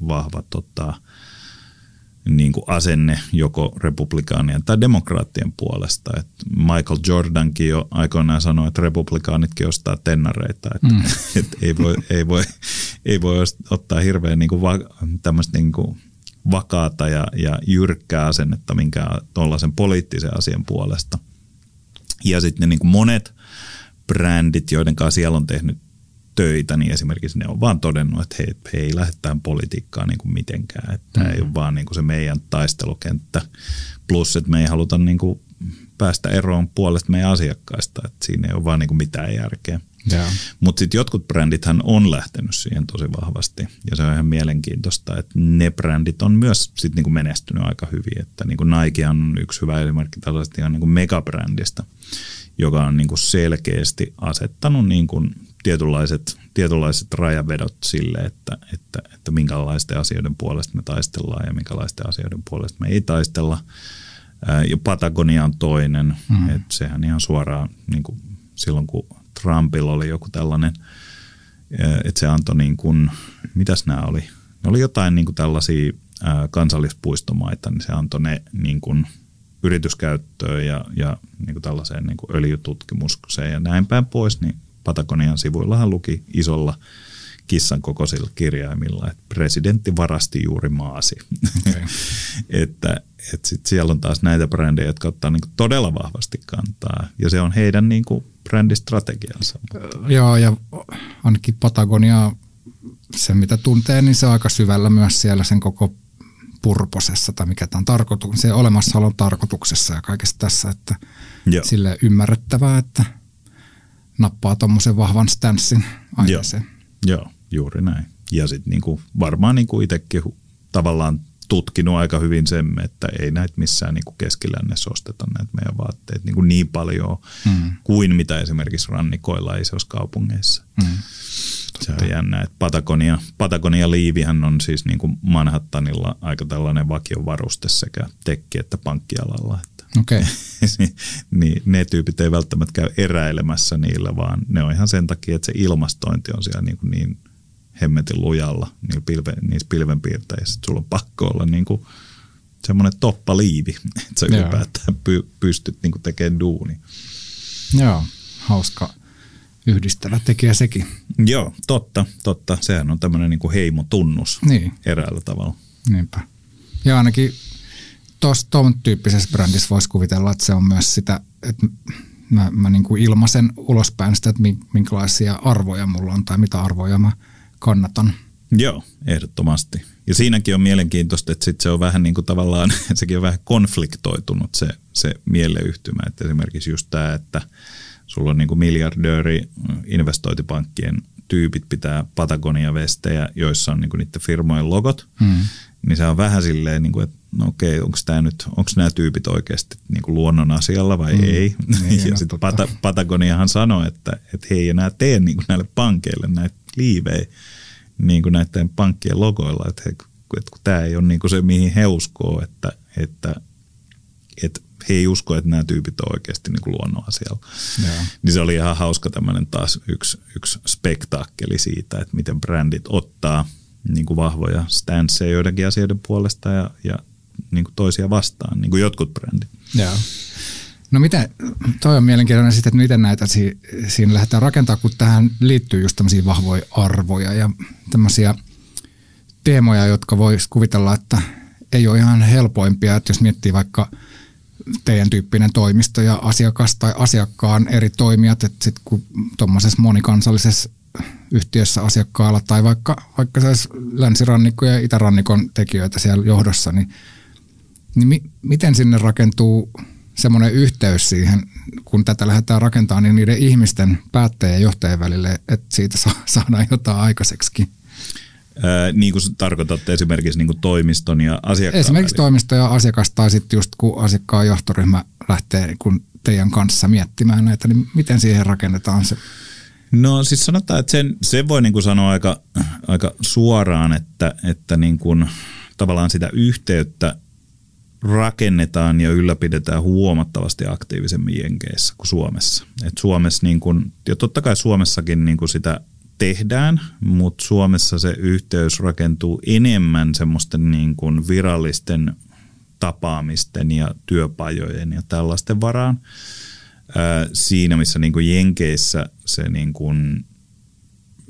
vahva tota, niin kuin asenne joko republikaanien tai demokraattien puolesta. Et Michael Jordankin jo aikoinaan sanoi, että republikaanitkin ostaa tennareita. Et, mm. et ei, voi, ei, voi, ei voi ottaa hirveän niin kuin va, tämmöistä niin kuin vakaata ja, ja jyrkkää asennetta minkään tuollaisen poliittisen asian puolesta. Ja sitten niin kuin monet brändit, joiden kanssa siellä on tehnyt töitä, niin esimerkiksi ne on vaan todennut, että hei, he ei lähde tähän politiikkaan niin kuin mitenkään. Että mm. Tämä ei ole vaan niin kuin se meidän taistelukenttä. Plus, että me ei haluta niin kuin päästä eroon puolesta meidän asiakkaista. Että siinä ei ole vaan niin kuin mitään järkeä. Mutta sitten jotkut brändithän on lähtenyt siihen tosi vahvasti. Ja se on ihan mielenkiintoista, että ne brändit on myös sit niinku menestynyt aika hyvin. Että niinku Nike on yksi hyvä esimerkki tällaisesta ihan niinku megabrändistä, joka on niinku selkeästi asettanut niinku tietynlaiset, tietynlaiset rajavedot sille, että, että, että minkälaisten asioiden puolesta me taistellaan ja minkälaisten asioiden puolesta me ei taistella. Ja Patagonia on toinen, mm. että sehän ihan suoraan niin kuin silloin kun Trumpilla oli joku tällainen, että se antoi niin kuin, mitäs nämä oli? Ne oli jotain niin kuin tällaisia kansallispuistomaita, niin se antoi ne niin kuin yrityskäyttöön ja, ja niin kuin tällaiseen niin kuin öljytutkimukseen ja näin päin pois, niin Patagonian sivuillahan luki isolla kissan kokoisilla kirjaimilla, että presidentti varasti juuri maasi. Okay. että että sit siellä on taas näitä brändejä, jotka ottaa niinku todella vahvasti kantaa, ja se on heidän niinku brändistrategiansa. Joo, ja ainakin Patagonia, se mitä tuntee, niin se on aika syvällä myös siellä sen koko purposessa, tai mikä tämä on tarkoitus, se olemassaolon tarkoituksessa ja kaikessa tässä, että Joo. sille ymmärrettävää, että – nappaa tuommoisen vahvan stanssin aiheeseen. Joo, joo, juuri näin. Ja sitten niinku, varmaan niinku itsekin tavallaan tutkinut aika hyvin sen, että ei näitä missään niinku keskilännessä osteta näitä meidän vaatteita niinku niin paljon mm. kuin mitä esimerkiksi rannikoilla isoissa kaupungeissa. Mm. Se on jännä, että Patagonia, Patagonia liivihän on siis niin kuin Manhattanilla aika tällainen vakiovaruste sekä tekki- että pankkialalla. Okay. niin ne tyypit ei välttämättä käy eräilemässä niillä, vaan ne on ihan sen takia, että se ilmastointi on siellä niin, kuin niin hemmetin lujalla niillä pilve, niissä pilvenpiirteissä, että sulla on pakko olla niin kuin semmoinen toppaliivi, että sä ylipäätään py, pystyt niin kuin tekemään duuni. Joo, hauska yhdistävä tekijä sekin. Joo, totta, totta. Sehän on tämmöinen niin kuin heimotunnus niin. eräällä tavalla. Niinpä. Ja ainakin tuon tyyppisessä brändissä voisi kuvitella, että se on myös sitä, että mä, mä niin kuin ilmaisen ulospäin sitä, että minkälaisia arvoja mulla on tai mitä arvoja mä kannatan. Joo, ehdottomasti. Ja siinäkin on mielenkiintoista, että sit se on vähän niin kuin tavallaan, sekin on vähän konfliktoitunut se, se mieleyhtymä. Että esimerkiksi just tämä, että sulla on niin kuin miljardööri investointipankkien tyypit pitää Patagonia-vestejä, joissa on niin kuin niiden firmojen logot. Hmm niin se on vähän silleen, niin kuin, että no okei, onko tämä nyt, onko nämä tyypit oikeasti niin kuin luonnon asialla vai mm. ei. Niin, ja sitten Pat- Patagoniahan sanoi, että, että he ei enää tee niin kuin näille pankeille näitä liivejä niin kuin näiden pankkien logoilla, että, he, että kun tämä ei ole niin kuin se, mihin he uskoo, että, että, että he ei usko, että nämä tyypit on oikeasti niin kuin luonnon asialla. Niin se oli ihan hauska tämmöinen taas yksi, yksi spektaakkeli siitä, että miten brändit ottaa – niin kuin vahvoja stanceja joidenkin asioiden puolesta ja, ja niin kuin toisia vastaan, niin kuin jotkut brändit. Joo. No miten, toi on mielenkiintoinen sitten, että miten näitä si, siinä lähdetään rakentaa, kun tähän liittyy just tämmöisiä vahvoja arvoja ja tämmöisiä teemoja, jotka voisi kuvitella, että ei ole ihan helpoimpia, että jos miettii vaikka teidän tyyppinen toimisto ja asiakas tai asiakkaan eri toimijat, että sitten kun tuommoisessa monikansallisessa yhtiössä asiakkaalla tai vaikka, vaikka se länsirannikko ja itärannikon tekijöitä siellä johdossa, niin, niin mi, miten sinne rakentuu semmoinen yhteys siihen, kun tätä lähdetään rakentamaan, niin niiden ihmisten päättäjien ja johtajien välille, että siitä saadaan jotain aikaiseksi. Ää, niin kuin tarkoitatte esimerkiksi niin kuin toimiston ja asiakkaan Esimerkiksi välillä. toimisto ja asiakas tai sitten just kun asiakkaan johtoryhmä lähtee kun teidän kanssa miettimään näitä, niin miten siihen rakennetaan se? No siis sanotaan, että sen, sen voi niin kuin sanoa aika, aika suoraan, että, että niin kuin, tavallaan sitä yhteyttä rakennetaan ja ylläpidetään huomattavasti aktiivisemmin Jenkeissä kuin Suomessa. Et Suomessa niin kun, ja totta kai Suomessakin niin kun sitä tehdään, mutta Suomessa se yhteys rakentuu enemmän semmoisten niin kun virallisten tapaamisten ja työpajojen ja tällaisten varaan. Ää, siinä, missä niin kuin Jenkeissä se niin kuin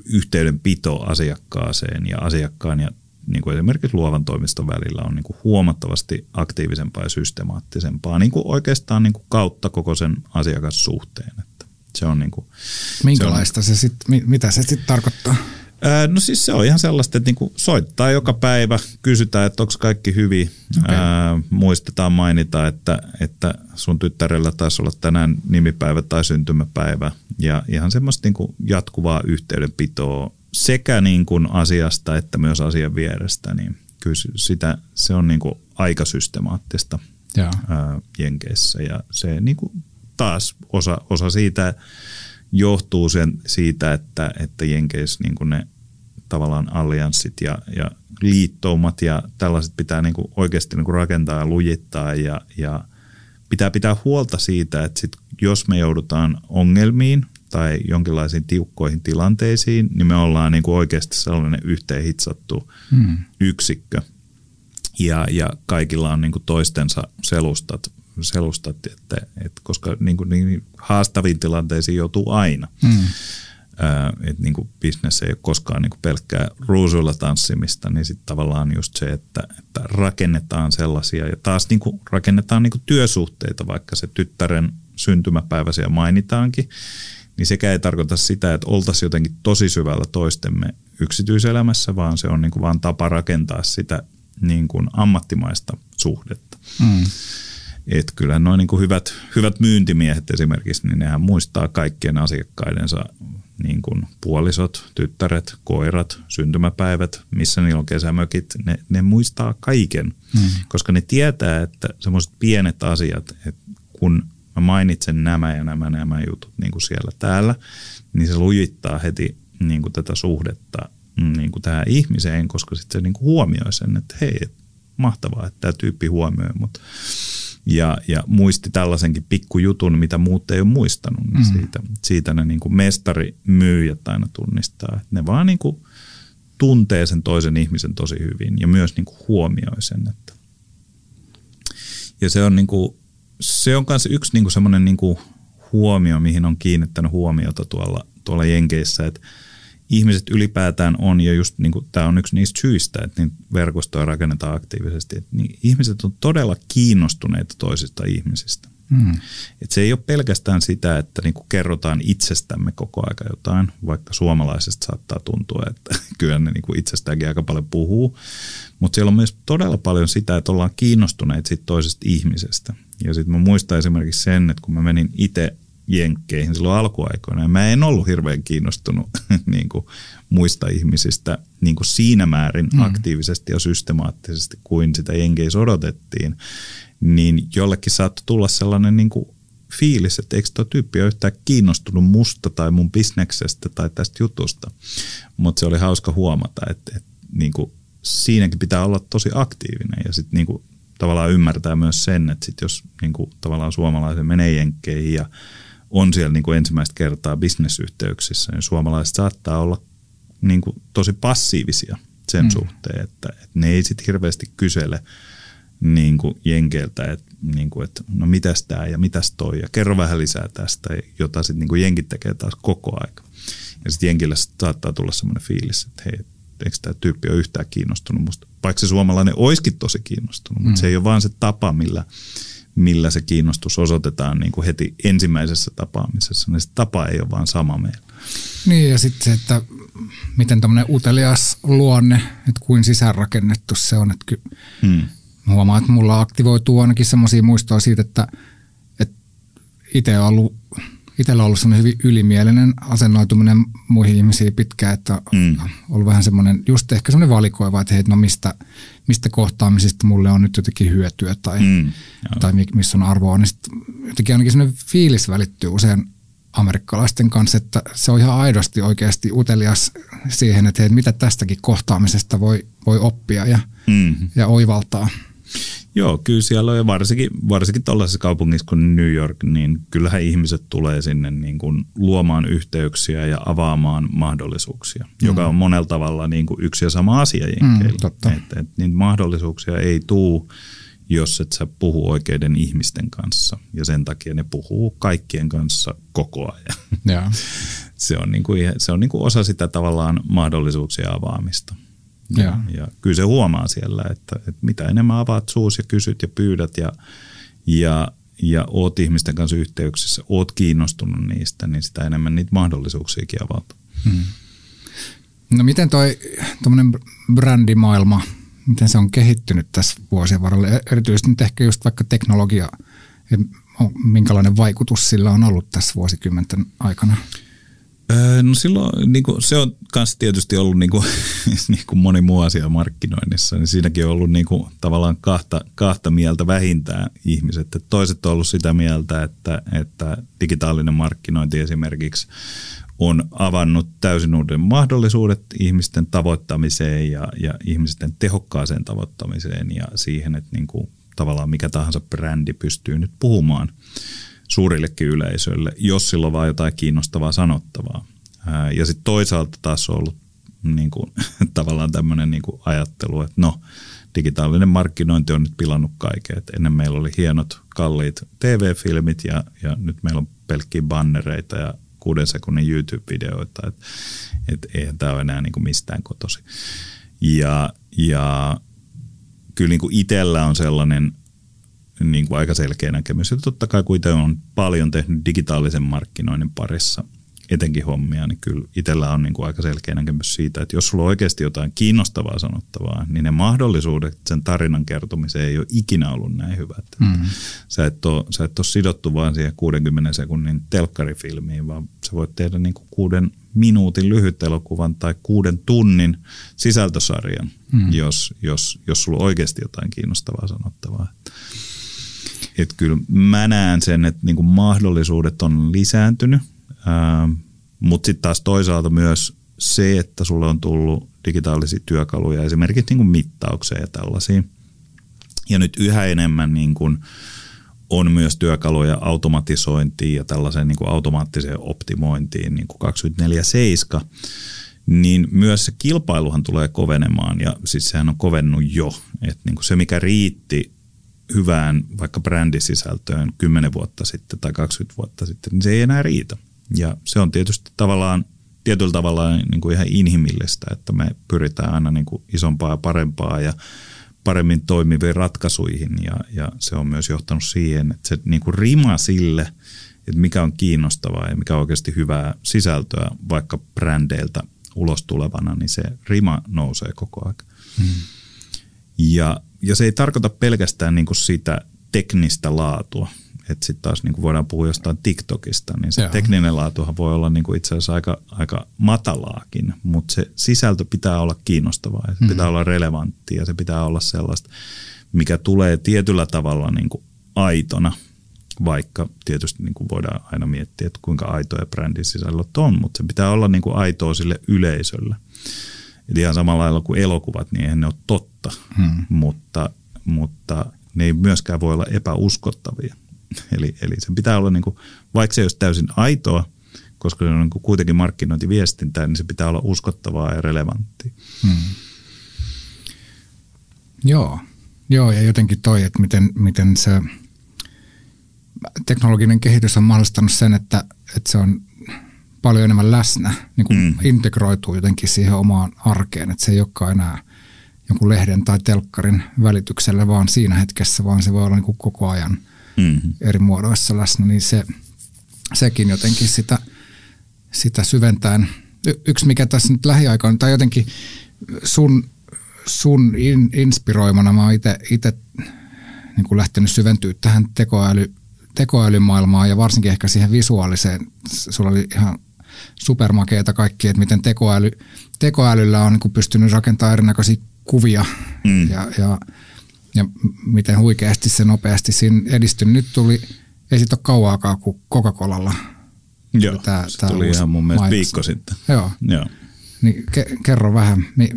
yhteydenpito asiakkaaseen ja asiakkaan ja niin kuin esimerkiksi luovan toimiston välillä on niin kuin huomattavasti aktiivisempaa ja systemaattisempaa niin kuin oikeastaan niin kuin kautta koko sen asiakassuhteen. Että se on niin kuin, Minkälaista se, on, se sit, mitä se sitten tarkoittaa? no siis se on ihan sellaista, että niinku soittaa joka päivä, kysytään, että onko kaikki hyvin. Okay. Ää, muistetaan mainita, että, että sun tyttärellä taisi olla tänään nimipäivä tai syntymäpäivä. Ja ihan semmoista niinku jatkuvaa yhteydenpitoa sekä niin kuin asiasta että myös asian vierestä, niin kyllä sitä, se on niin kuin aika systemaattista ja. ää, Jenkeissä. Ja se niin kuin taas osa, osa siitä johtuu sen, siitä, että, että Jenkeissä niin kuin ne tavallaan allianssit ja, ja liittoumat ja tällaiset pitää niin kuin oikeasti niin kuin rakentaa ja lujittaa ja, ja pitää pitää huolta siitä, että sit jos me joudutaan ongelmiin tai jonkinlaisiin tiukkoihin tilanteisiin, niin me ollaan niin kuin oikeasti sellainen yhteen hitsattu hmm. yksikkö. Ja, ja kaikilla on niin kuin toistensa selustat, selustat että, että koska niin kuin, niin haastaviin tilanteisiin joutuu aina. Hmm. että niin kuin business ei ole koskaan niin kuin pelkkää ruusuilla tanssimista, niin sitten tavallaan just se, että, että rakennetaan sellaisia ja taas niin kuin rakennetaan niin kuin työsuhteita, vaikka se tyttären syntymäpäivä siellä mainitaankin, niin sekä ei tarkoita sitä, että oltaisiin jotenkin tosi syvällä toistemme yksityiselämässä, vaan se on niin kuin vaan tapa rakentaa sitä niin kuin ammattimaista suhdetta. Mm. Et kyllä noin niin kuin hyvät, hyvät myyntimiehet esimerkiksi, niin nehän muistaa kaikkien asiakkaidensa niin kuin puolisot, tyttäret, koirat, syntymäpäivät, missä niillä on kesämökit, ne, ne muistaa kaiken, mm. koska ne tietää, että semmoiset pienet asiat, että kun mä mainitsen nämä ja nämä nämä jutut niin kuin siellä täällä, niin se lujittaa heti niin kuin tätä suhdetta mm, niin kuin tähän ihmiseen, koska sitten se niin kuin huomioi sen, että hei, mahtavaa, että tämä tyyppi huomioi mut. Ja, ja muisti tällaisenkin pikkujutun, mitä muut ei ole muistanut, niin mm. siitä, siitä ne niin kuin mestarimyyjät aina tunnistaa. Että ne vaan niin kuin tuntee sen toisen ihmisen tosi hyvin ja myös niin kuin huomioi sen. Että. Ja se on niin kuin se on myös yksi niinku semmoinen niinku huomio, mihin on kiinnittänyt huomiota tuolla, tuolla Jenkeissä, että ihmiset ylipäätään on, ja just niin kuin, tämä on yksi niistä syistä, että niin verkostoja rakennetaan aktiivisesti, että niin ihmiset on todella kiinnostuneita toisista ihmisistä. Mm. Et se ei ole pelkästään sitä, että niin kuin kerrotaan itsestämme koko aika jotain, vaikka suomalaisesta saattaa tuntua, että kyllä ne niin kuin itsestäänkin aika paljon puhuu, mutta siellä on myös todella paljon sitä, että ollaan kiinnostuneet siitä toisesta ihmisestä. Ja sitten mä muistan esimerkiksi sen, että kun mä menin itse jenkkeihin silloin alkuaikoina, ja mä en ollut hirveän kiinnostunut niin kuin muista ihmisistä niin kuin siinä määrin mm. aktiivisesti ja systemaattisesti kuin sitä jenkeissä odotettiin, niin jollekin saattoi tulla sellainen niin kuin fiilis, että eikö tuo tyyppi ole yhtään kiinnostunut musta tai mun bisneksestä tai tästä jutusta. Mutta se oli hauska huomata, että, että niin kuin siinäkin pitää olla tosi aktiivinen ja sitten niin tavallaan ymmärtää myös sen, että sit jos niin kuin, tavallaan suomalaisen menee jenkkeihin ja on siellä niin kuin ensimmäistä kertaa bisnesyhteyksissä, niin suomalaiset saattaa olla niin kuin, tosi passiivisia sen mm. suhteen, että, että ne ei sitten hirveästi kysele niin kuin jenkeiltä, että, niin kuin, että no mitäs tämä ja mitäs toi ja kerro vähän lisää tästä, jota sitten niin jenkit tekee taas koko aika. Ja sitten jenkille saattaa tulla semmoinen fiilis, että hei, eikö tämä tyyppi ole yhtään kiinnostunut musta. Vaikka se suomalainen olisikin tosi kiinnostunut, mutta mm. se ei ole vaan se tapa, millä, millä se kiinnostus osoitetaan niin kuin heti ensimmäisessä tapaamisessa, niin se tapa ei ole vaan sama meillä. Niin ja sitten se, että miten tämmöinen utelias luonne, että kuin sisäänrakennettu se on. Että ky- hmm. Huomaan, että mulla aktivoituu ainakin semmoisia muistoja siitä, että, että itse on ollut itsellä on ollut semmoinen hyvin ylimielinen asennoituminen muihin ihmisiin pitkään, että mm. on ollut vähän semmoinen, just ehkä semmoinen valikoiva, että hei, no mistä, mistä kohtaamisista mulle on nyt jotenkin hyötyä tai, mm. tai missä on arvoa, niin sitten jotenkin ainakin semmoinen fiilis välittyy usein amerikkalaisten kanssa, että se on ihan aidosti oikeasti utelias siihen, että hei, mitä tästäkin kohtaamisesta voi, voi oppia ja, mm. ja oivaltaa. Joo, kyllä siellä on ja varsinkin, varsinkin tällaisessa kaupungissa kuin New York, niin kyllähän ihmiset tulee sinne niin kuin luomaan yhteyksiä ja avaamaan mahdollisuuksia, mm. joka on monella tavalla niin kuin yksi ja sama asia Mm, et, et, niin mahdollisuuksia ei tule, jos et sä puhu oikeiden ihmisten kanssa ja sen takia ne puhuu kaikkien kanssa koko ajan. Ja. se on, niin kuin, se on niin kuin osa sitä tavallaan mahdollisuuksien avaamista. Ja, ja kyllä se huomaa siellä, että, että mitä enemmän avaat suus ja kysyt ja pyydät ja, ja, ja oot ihmisten kanssa yhteyksissä, oot kiinnostunut niistä, niin sitä enemmän niitä mahdollisuuksiakin avautuu. Hmm. No miten toi brändimaailma, miten se on kehittynyt tässä vuosien varrella, e- erityisesti nyt ehkä just vaikka teknologia, minkälainen vaikutus sillä on ollut tässä vuosikymmenten aikana? No silloin niin kuin, se on myös tietysti ollut niin kuin, niin kuin moni muu asia markkinoinnissa, niin siinäkin on ollut niin kuin, tavallaan kahta, kahta mieltä vähintään ihmiset. Et toiset on ollut sitä mieltä, että, että digitaalinen markkinointi esimerkiksi on avannut täysin uuden mahdollisuudet ihmisten tavoittamiseen ja, ja ihmisten tehokkaaseen tavoittamiseen ja siihen, että niin kuin, tavallaan mikä tahansa brändi pystyy nyt puhumaan – suurillekin yleisöille, jos sillä on vain jotain kiinnostavaa sanottavaa. Ja sitten toisaalta taas on ollut niin kuin, tavallaan tämmöinen niin ajattelu, että no, digitaalinen markkinointi on nyt pilannut kaiken. Et ennen meillä oli hienot, kalliit TV-filmit ja, ja nyt meillä on pelkkiä bannereita ja kuuden sekunnin YouTube-videoita. Että et eihän tämä ole enää niin kuin mistään kotosi. Ja, ja kyllä niin kuin itsellä on sellainen niin kuin aika selkeä näkemys. Ja totta kai kun itse on paljon tehnyt digitaalisen markkinoinnin parissa etenkin hommia, niin kyllä itsellä on niin kuin aika selkeä näkemys siitä, että jos sulla on oikeasti jotain kiinnostavaa sanottavaa, niin ne mahdollisuudet sen tarinan kertomiseen ei ole ikinä ollut näin hyvät. Mm-hmm. Sä, et ole, sä et ole sidottu vaan siihen 60 sekunnin telkkarifilmiin, vaan sä voit tehdä niin kuin kuuden minuutin lyhyt elokuvan tai kuuden tunnin sisältösarjan, mm. jos, jos, jos sulla on oikeasti jotain kiinnostavaa sanottavaa. Että kyllä mä näen sen, että niin kuin mahdollisuudet on lisääntynyt, mutta sitten taas toisaalta myös se, että sulle on tullut digitaalisia työkaluja esimerkiksi niin kuin mittaukseen ja tällaisiin. Ja nyt yhä enemmän niin kuin on myös työkaluja automatisointiin ja tällaiseen niin kuin automaattiseen optimointiin niin kuin 24-7, niin myös se kilpailuhan tulee kovenemaan ja siis sehän on kovennut jo. Että niin kuin se, mikä riitti hyvään vaikka brändisisältöön 10 vuotta sitten tai 20 vuotta sitten, niin se ei enää riitä. Ja se on tietysti tavallaan tietyllä tavalla niin kuin ihan inhimillistä, että me pyritään aina niin kuin isompaa ja parempaa ja paremmin toimiviin ratkaisuihin ja, ja se on myös johtanut siihen, että se niin kuin rima sille, että mikä on kiinnostavaa ja mikä on oikeasti hyvää sisältöä vaikka brändeiltä ulos tulevana, niin se rima nousee koko ajan. Hmm. Ja ja se ei tarkoita pelkästään niin kuin sitä teknistä laatua. Että sitten taas niin kuin voidaan puhua jostain TikTokista, niin se Joo. tekninen laatuhan voi olla niin kuin itse asiassa aika, aika matalaakin, mutta se sisältö pitää olla kiinnostavaa ja se mm. pitää olla relevanttia ja se pitää olla sellaista, mikä tulee tietyllä tavalla niin kuin aitona, vaikka tietysti niin kuin voidaan aina miettiä, että kuinka aitoja brändin sisällöt on, mutta se pitää olla niin kuin aitoa sille yleisölle. Eli ihan samalla lailla kuin elokuvat, niin eihän ne ole totta, hmm. mutta, mutta ne ei myöskään voi olla epäuskottavia. Eli, eli se pitää olla, niin kuin, vaikka se ei olisi täysin aitoa, koska se on niin kuin kuitenkin markkinointiviestintää, niin se pitää olla uskottavaa ja relevanttia. Hmm. Joo. Joo, ja jotenkin toi, että miten, miten se teknologinen kehitys on mahdollistanut sen, että, että se on paljon enemmän läsnä, niin kuin mm. integroituu jotenkin siihen omaan arkeen, että se ei olekaan enää jonkun lehden tai telkkarin välityksellä vaan siinä hetkessä, vaan se voi olla niin kuin koko ajan mm-hmm. eri muodoissa läsnä, niin se, sekin jotenkin sitä, sitä syventää. Y- yksi mikä tässä nyt lähiaikoina, tai jotenkin sun, sun in, inspiroimana, mä oon itse niin kuin lähtenyt syventyä tähän tekoäly, tekoälymaailmaan ja varsinkin ehkä siihen visuaaliseen. Sulla oli ihan supermakeita kaikki, että miten tekoäly, tekoälyllä on niin pystynyt rakentamaan erinäköisiä kuvia mm. ja, ja, ja miten huikeasti se nopeasti siinä edistynyt. Nyt tuli, ei siitä ole kauaakaan kuin Coca-Colalla. Joo, tää, se tää tuli ihan mun mielestä mainos. viikko sitten. Joo. Joo. Niin ke- kerro vähän, mi-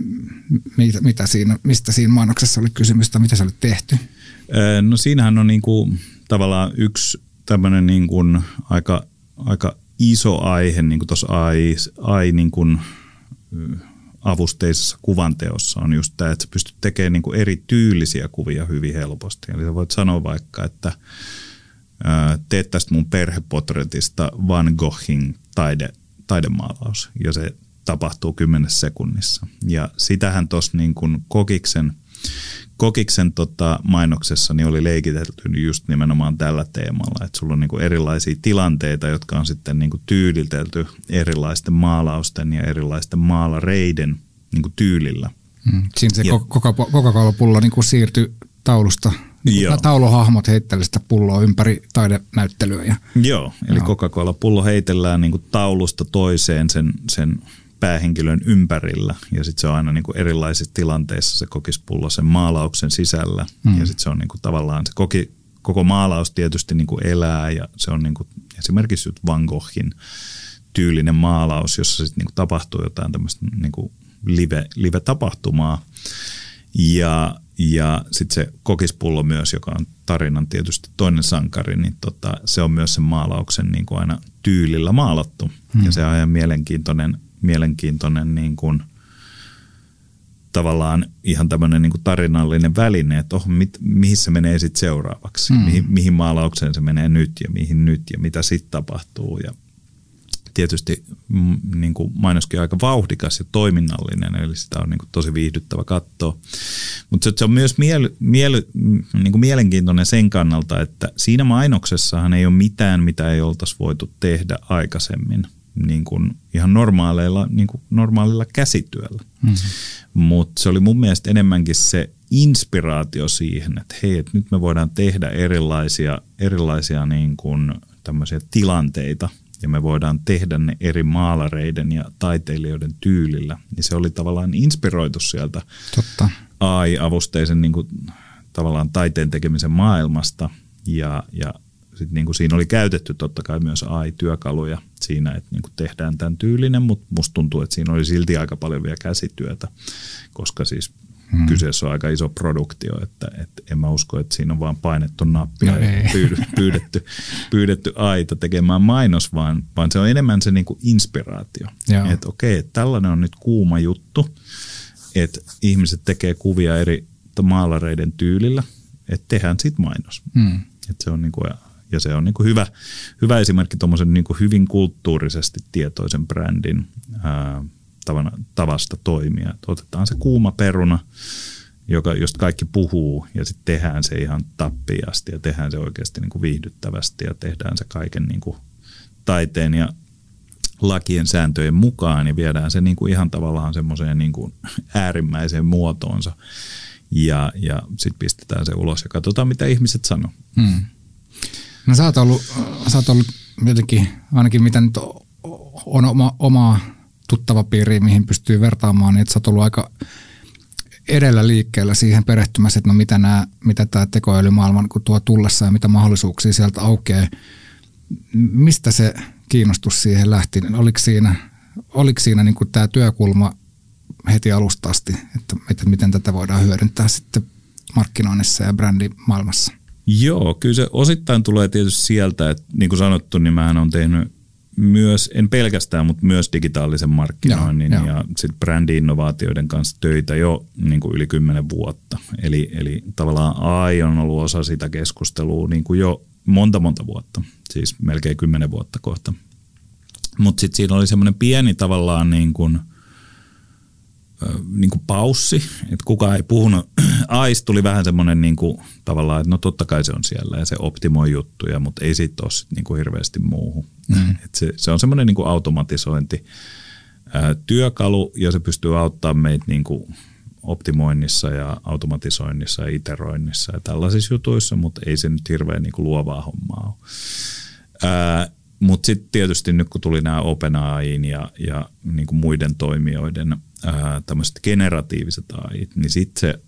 mitä, mitä siinä, mistä siinä mainoksessa oli kysymys tai mitä se oli tehty? No siinähän on niinku, tavallaan yksi tämmöinen niinku aika, aika iso aihe niin kuin tuossa AI, AI niin kuin, avusteisessa kuvanteossa on just tämä, että sä pystyt tekemään niin kuin eri tyylisiä kuvia hyvin helposti. Eli sä voit sanoa vaikka, että teet tästä mun perhepotretista Van Goghin taide, taidemaalaus, ja se tapahtuu kymmenessä sekunnissa. Ja sitähän tuossa niin Kokiksen – Kokiksen tota, mainoksessa niin oli leikitelty just nimenomaan tällä teemalla, että sulla on niinku erilaisia tilanteita, jotka on sitten niinku tyylitelty erilaisten maalausten ja erilaisten maalareiden niinku tyylillä. Mm. Siinä se Coca-Cola-pullo niinku siirtyi taulusta Niin Joo. Tauluhahmot heittelee sitä pulloa ympäri taidenäyttelyä. Ja, Joo, eli. Coca-Cola-pullo heitellään niinku taulusta toiseen sen, sen päähenkilön ympärillä ja sitten se on aina niin kuin erilaisissa tilanteissa se kokispullo sen maalauksen sisällä mm. ja sitten se on niin kuin tavallaan se koki, koko maalaus tietysti niin kuin elää ja se on niin kuin esimerkiksi Van Goghin tyylinen maalaus, jossa sitten niin tapahtuu jotain tämmöistä niin kuin live, live-tapahtumaa ja, ja sitten se kokispullo myös, joka on tarinan tietysti toinen sankari, niin tota, se on myös sen maalauksen niin kuin aina tyylillä maalattu. Mm. Ja se on ihan mielenkiintoinen mielenkiintoinen niin kuin, tavallaan ihan tämmöinen niin kuin tarinallinen väline, että oh, mit, mihin se menee sitten seuraavaksi, mm. mihin, mihin maalaukseen se menee nyt ja mihin nyt ja mitä sitten tapahtuu. Ja tietysti mm, niin kuin mainoskin aika vauhdikas ja toiminnallinen, eli sitä on niin kuin tosi viihdyttävä katsoa. Mutta se on myös miel, miel, niin kuin mielenkiintoinen sen kannalta, että siinä mainoksessahan ei ole mitään, mitä ei oltaisi voitu tehdä aikaisemmin – niin kuin ihan normaaleilla, niin kuin normaalilla käsityöllä. Mm-hmm. Mutta se oli mun mielestä enemmänkin se inspiraatio siihen, että hei, että nyt me voidaan tehdä erilaisia, erilaisia niin kuin tämmöisiä tilanteita ja me voidaan tehdä ne eri maalareiden ja taiteilijoiden tyylillä. Ja se oli tavallaan inspiroitu sieltä Totta. AI-avusteisen niin kuin, tavallaan taiteen tekemisen maailmasta ja, ja sit niin kuin siinä oli käytetty totta kai myös AI-työkaluja siinä, että niin kuin tehdään tämän tyylinen, mutta musta tuntuu, että siinä oli silti aika paljon vielä käsityötä, koska siis hmm. kyseessä on aika iso produktio, että, että en mä usko, että siinä on vaan painettu nappia no ja pyydetty, pyydetty, pyydetty aita tekemään mainos, vaan, vaan se on enemmän se niin kuin inspiraatio. Että okei, että tällainen on nyt kuuma juttu, että ihmiset tekee kuvia eri maalareiden tyylillä, että tehdään sitten mainos. Hmm. Että se on niin kuin ja se on niin kuin hyvä, hyvä esimerkki tuommoisen niin hyvin kulttuurisesti tietoisen brändin ää, tavasta toimia. Että otetaan se kuuma peruna, joka, josta kaikki puhuu, ja sitten tehdään se ihan tappiasti ja tehdään se oikeasti niin kuin viihdyttävästi ja tehdään se kaiken niin kuin taiteen ja lakien sääntöjen mukaan ja viedään se niin kuin ihan tavallaan semmoiseen niin kuin äärimmäiseen muotoonsa ja, ja sitten pistetään se ulos ja katsotaan mitä ihmiset sanoo. Hmm. No sä oot ollut, sä oot ollut jotenkin, ainakin mitä nyt on oma, omaa tuttava piiri, mihin pystyy vertaamaan, niin että sä oot ollut aika edellä liikkeellä siihen perehtymässä, että no mitä, nämä, mitä tämä tekoälymaailma kun tuo tullessa ja mitä mahdollisuuksia sieltä aukeaa. Mistä se kiinnostus siihen lähti? Oliko siinä, oliko siinä niin kuin tämä työkulma heti alusta asti, että, että miten tätä voidaan hyödyntää sitten markkinoinnissa ja brändimaailmassa? Joo, kyllä se osittain tulee tietysti sieltä, että niin kuin sanottu, niin mähän on tehnyt myös, en pelkästään, mutta myös digitaalisen markkinoinnin ja, ja sitten brändi-innovaatioiden kanssa töitä jo niin kuin yli kymmenen vuotta. Eli, eli tavallaan AI on ollut osa sitä keskustelua niin kuin jo monta monta vuotta, siis melkein kymmenen vuotta kohta. Mutta sitten siinä oli semmoinen pieni tavallaan niin kuin – niin kuin paussi, että kukaan ei puhunut AIS tuli vähän semmoinen niin kuin, tavallaan, että no totta kai se on siellä ja se optimoi juttuja, mutta ei siitä ole sit niin kuin hirveästi muuhun. Mm. Et se, se on semmoinen niin kuin automatisointi ää, työkalu ja se pystyy auttamaan meitä niin kuin optimoinnissa ja automatisoinnissa ja iteroinnissa ja tällaisissa jutuissa, mutta ei se nyt hirveän niin kuin luovaa hommaa ole. Mutta sitten tietysti nyt kun tuli nämä OpenAIin ja, ja niin kuin muiden toimijoiden tämmöiset generatiiviset AIt, niin sitten se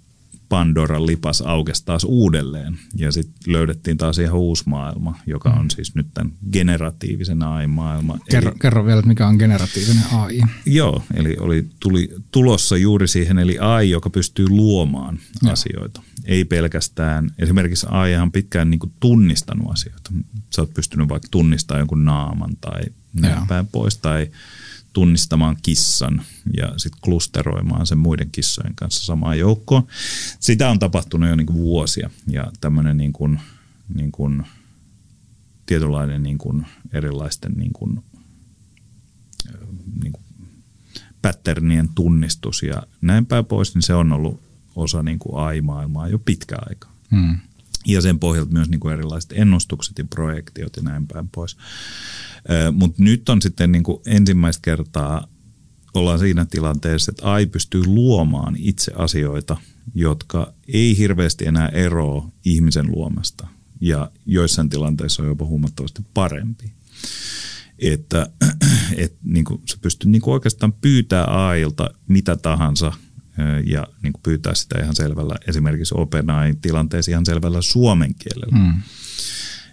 Pandoran lipas aukesi taas uudelleen ja sitten löydettiin taas ihan uusi maailma, joka on mm. siis nyt tämän generatiivisen AI-maailma. Kerro, eli, kerro vielä, että mikä on generatiivinen AI. Joo, eli oli, tuli tulossa juuri siihen, eli AI, joka pystyy luomaan ja. asioita. Ei pelkästään, esimerkiksi AI on pitkään niin tunnistanut asioita. Sä oot pystynyt vaikka tunnistamaan jonkun naaman tai näin päin pois, tai tunnistamaan kissan ja sitten klusteroimaan sen muiden kissojen kanssa samaan joukkoon. Sitä on tapahtunut jo niin kuin vuosia ja tämmöinen niin kuin, niin kuin, tietynlainen niin kuin erilaisten niin kuin, niin kuin patternien tunnistus ja näin päin pois, niin se on ollut osa niin kuin AI-maailmaa jo pitkä aika. Hmm. Ja sen pohjalta myös niin kuin erilaiset ennustukset ja projektiot ja näin päin pois. Mutta nyt on sitten niin kuin ensimmäistä kertaa ollaan siinä tilanteessa, että AI pystyy luomaan itse asioita, jotka ei hirveästi enää eroa ihmisen luomasta. Ja joissain tilanteissa on jopa huomattavasti parempi. Että et, niin kuin, se pystyy niin kuin oikeastaan pyytää AIlta mitä tahansa ja niin kuin pyytää sitä ihan selvällä, esimerkiksi OpenAI tilanteessa ihan selvällä suomen kielellä. Mm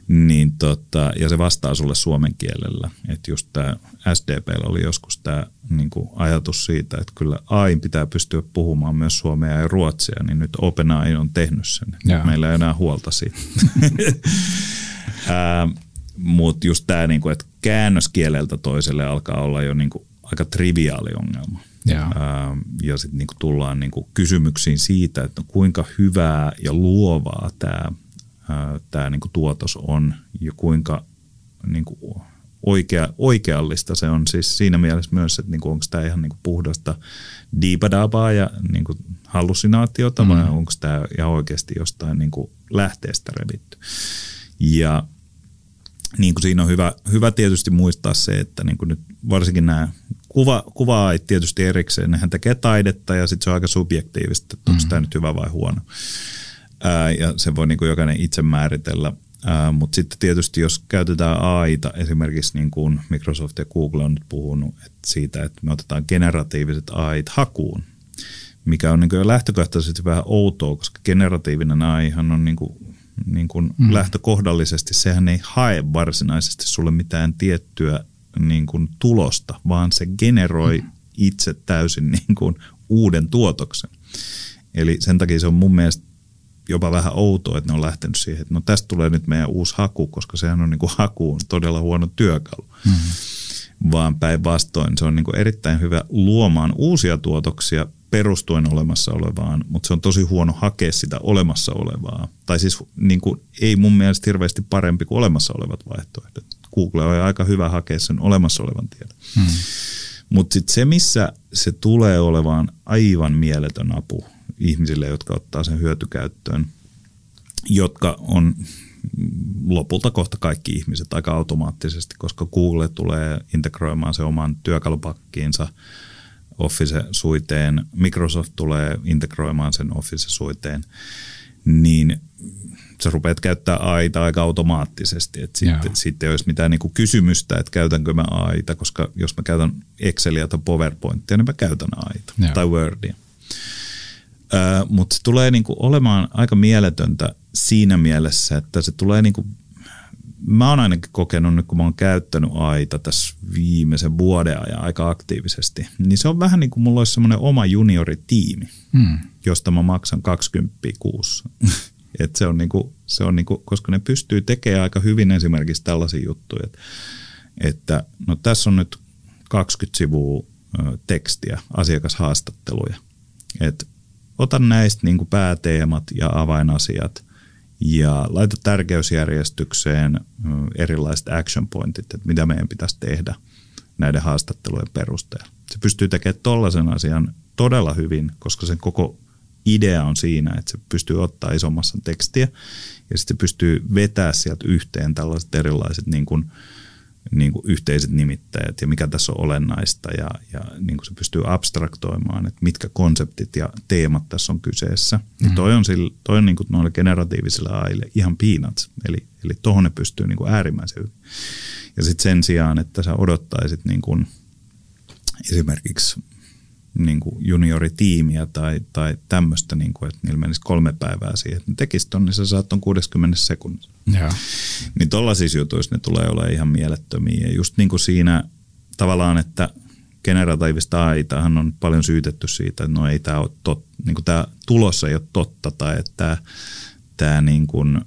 niin tota, ja se vastaa sulle suomen kielellä. Että just tämä SDP oli joskus tämä niin ajatus siitä, että kyllä AIN pitää pystyä puhumaan myös suomea ja ruotsia, niin nyt OpenAI on tehnyt sen. Jaa. Meillä ei enää huolta siitä. Mutta just tämä, niinku, että käännöskieleltä toiselle alkaa olla jo niinku aika triviaali ongelma. Ää, ja sitten niinku tullaan niinku kysymyksiin siitä, että no kuinka hyvää ja luovaa tämä tämä niin kuin tuotos on ja kuinka niin kuin oikea, oikeallista se on. Siis siinä mielessä myös, että niin kuin onko tämä ihan niin kuin puhdasta diipadabaa ja niin kuin hallusinaatiota mm. vai onko tämä ihan oikeasti jostain niin kuin lähteestä revitty. Ja niin kuin siinä on hyvä, hyvä tietysti muistaa se, että niin kuin nyt varsinkin nämä kuva, kuvaa tietysti erikseen, nehän tekee taidetta ja sitten se on aika subjektiivista, että onko mm. tämä nyt hyvä vai huono ää, ja se voi niin kuin jokainen itse määritellä. Mutta sitten tietysti jos käytetään AIta, esimerkiksi niin kuin Microsoft ja Google on nyt puhunut että siitä, että me otetaan generatiiviset AIt hakuun, mikä on niin jo lähtökohtaisesti vähän outoa, koska generatiivinen AIhan on niin kuin, niin kuin mm. lähtökohdallisesti, sehän ei hae varsinaisesti sulle mitään tiettyä niin kuin tulosta, vaan se generoi mm. itse täysin niin kuin uuden tuotoksen. Eli sen takia se on mun mielestä jopa vähän outoa, että ne on lähtenyt siihen, että no tästä tulee nyt meidän uusi haku, koska sehän on niin kuin hakuun todella huono työkalu. Mm-hmm. Vaan päinvastoin se on niin kuin erittäin hyvä luomaan uusia tuotoksia perustuen olemassa olevaan, mutta se on tosi huono hakea sitä olemassa olevaa. Tai siis niin kuin, ei mun mielestä hirveästi parempi kuin olemassa olevat vaihtoehdot. Google on aika hyvä hakea sen olemassa olevan tiedon. Hmm. Mutta sitten se, missä se tulee olevaan aivan mieletön apu, ihmisille, jotka ottaa sen hyötykäyttöön, jotka on lopulta kohta kaikki ihmiset aika automaattisesti, koska Google tulee integroimaan se oman työkalupakkiinsa Office-suiteen, Microsoft tulee integroimaan sen Office-suiteen, niin sä rupeat käyttää AIta aika automaattisesti. että sitten, sitten ei olisi mitään niinku kysymystä, että käytänkö mä AIta, koska jos mä käytän Excelia tai PowerPointia, niin mä käytän AIta Joo. tai Wordia. Mutta se tulee niinku olemaan aika mieletöntä siinä mielessä, että se tulee niinku, mä oon ainakin kokenut nyt, kun mä oon käyttänyt AITA tässä viimeisen vuoden ajan aika aktiivisesti, niin se on vähän niin kuin mulla olisi semmoinen oma junioritiimi, hmm. josta mä maksan 20 kuussa. Et se on niinku, se on niinku, koska ne pystyy tekemään aika hyvin esimerkiksi tällaisia juttuja, että, että no tässä on nyt 20 sivua tekstiä, asiakashaastatteluja. että ota näistä niin kuin pääteemat ja avainasiat ja laita tärkeysjärjestykseen erilaiset action pointit, että mitä meidän pitäisi tehdä näiden haastattelujen perusteella. Se pystyy tekemään tollaisen asian todella hyvin, koska sen koko idea on siinä, että se pystyy ottaa isommassa tekstiä ja sitten se pystyy vetää sieltä yhteen tällaiset erilaiset niin kuin, niin kuin yhteiset nimittäjät ja mikä tässä on olennaista ja, ja niin kuin se pystyy abstraktoimaan, että mitkä konseptit ja teemat tässä on kyseessä. Mm-hmm. Niin toi on, sille, toi on niin kuin noille generatiivisille AIlle ihan peanuts, eli, eli tuohon ne pystyy niin kuin äärimmäisen hyvin. Ja sitten sen sijaan, että sä odottaisit niin kuin esimerkiksi niin kuin junioritiimiä tai, tai tämmöistä, niin kuin, että niillä menisi kolme päivää siihen, että ne tekisi ton, niin sä saat ton 60 sekunnissa. Ja. Niin tollaisissa jutuissa ne tulee olemaan ihan mielettömiä. Ja just niin kuin siinä tavallaan, että generatiivista AItahan on paljon syytetty siitä, että no ei tämä ole tot, niin kuin tämä tulos ei ole totta tai että tämä, tämä niin kuin,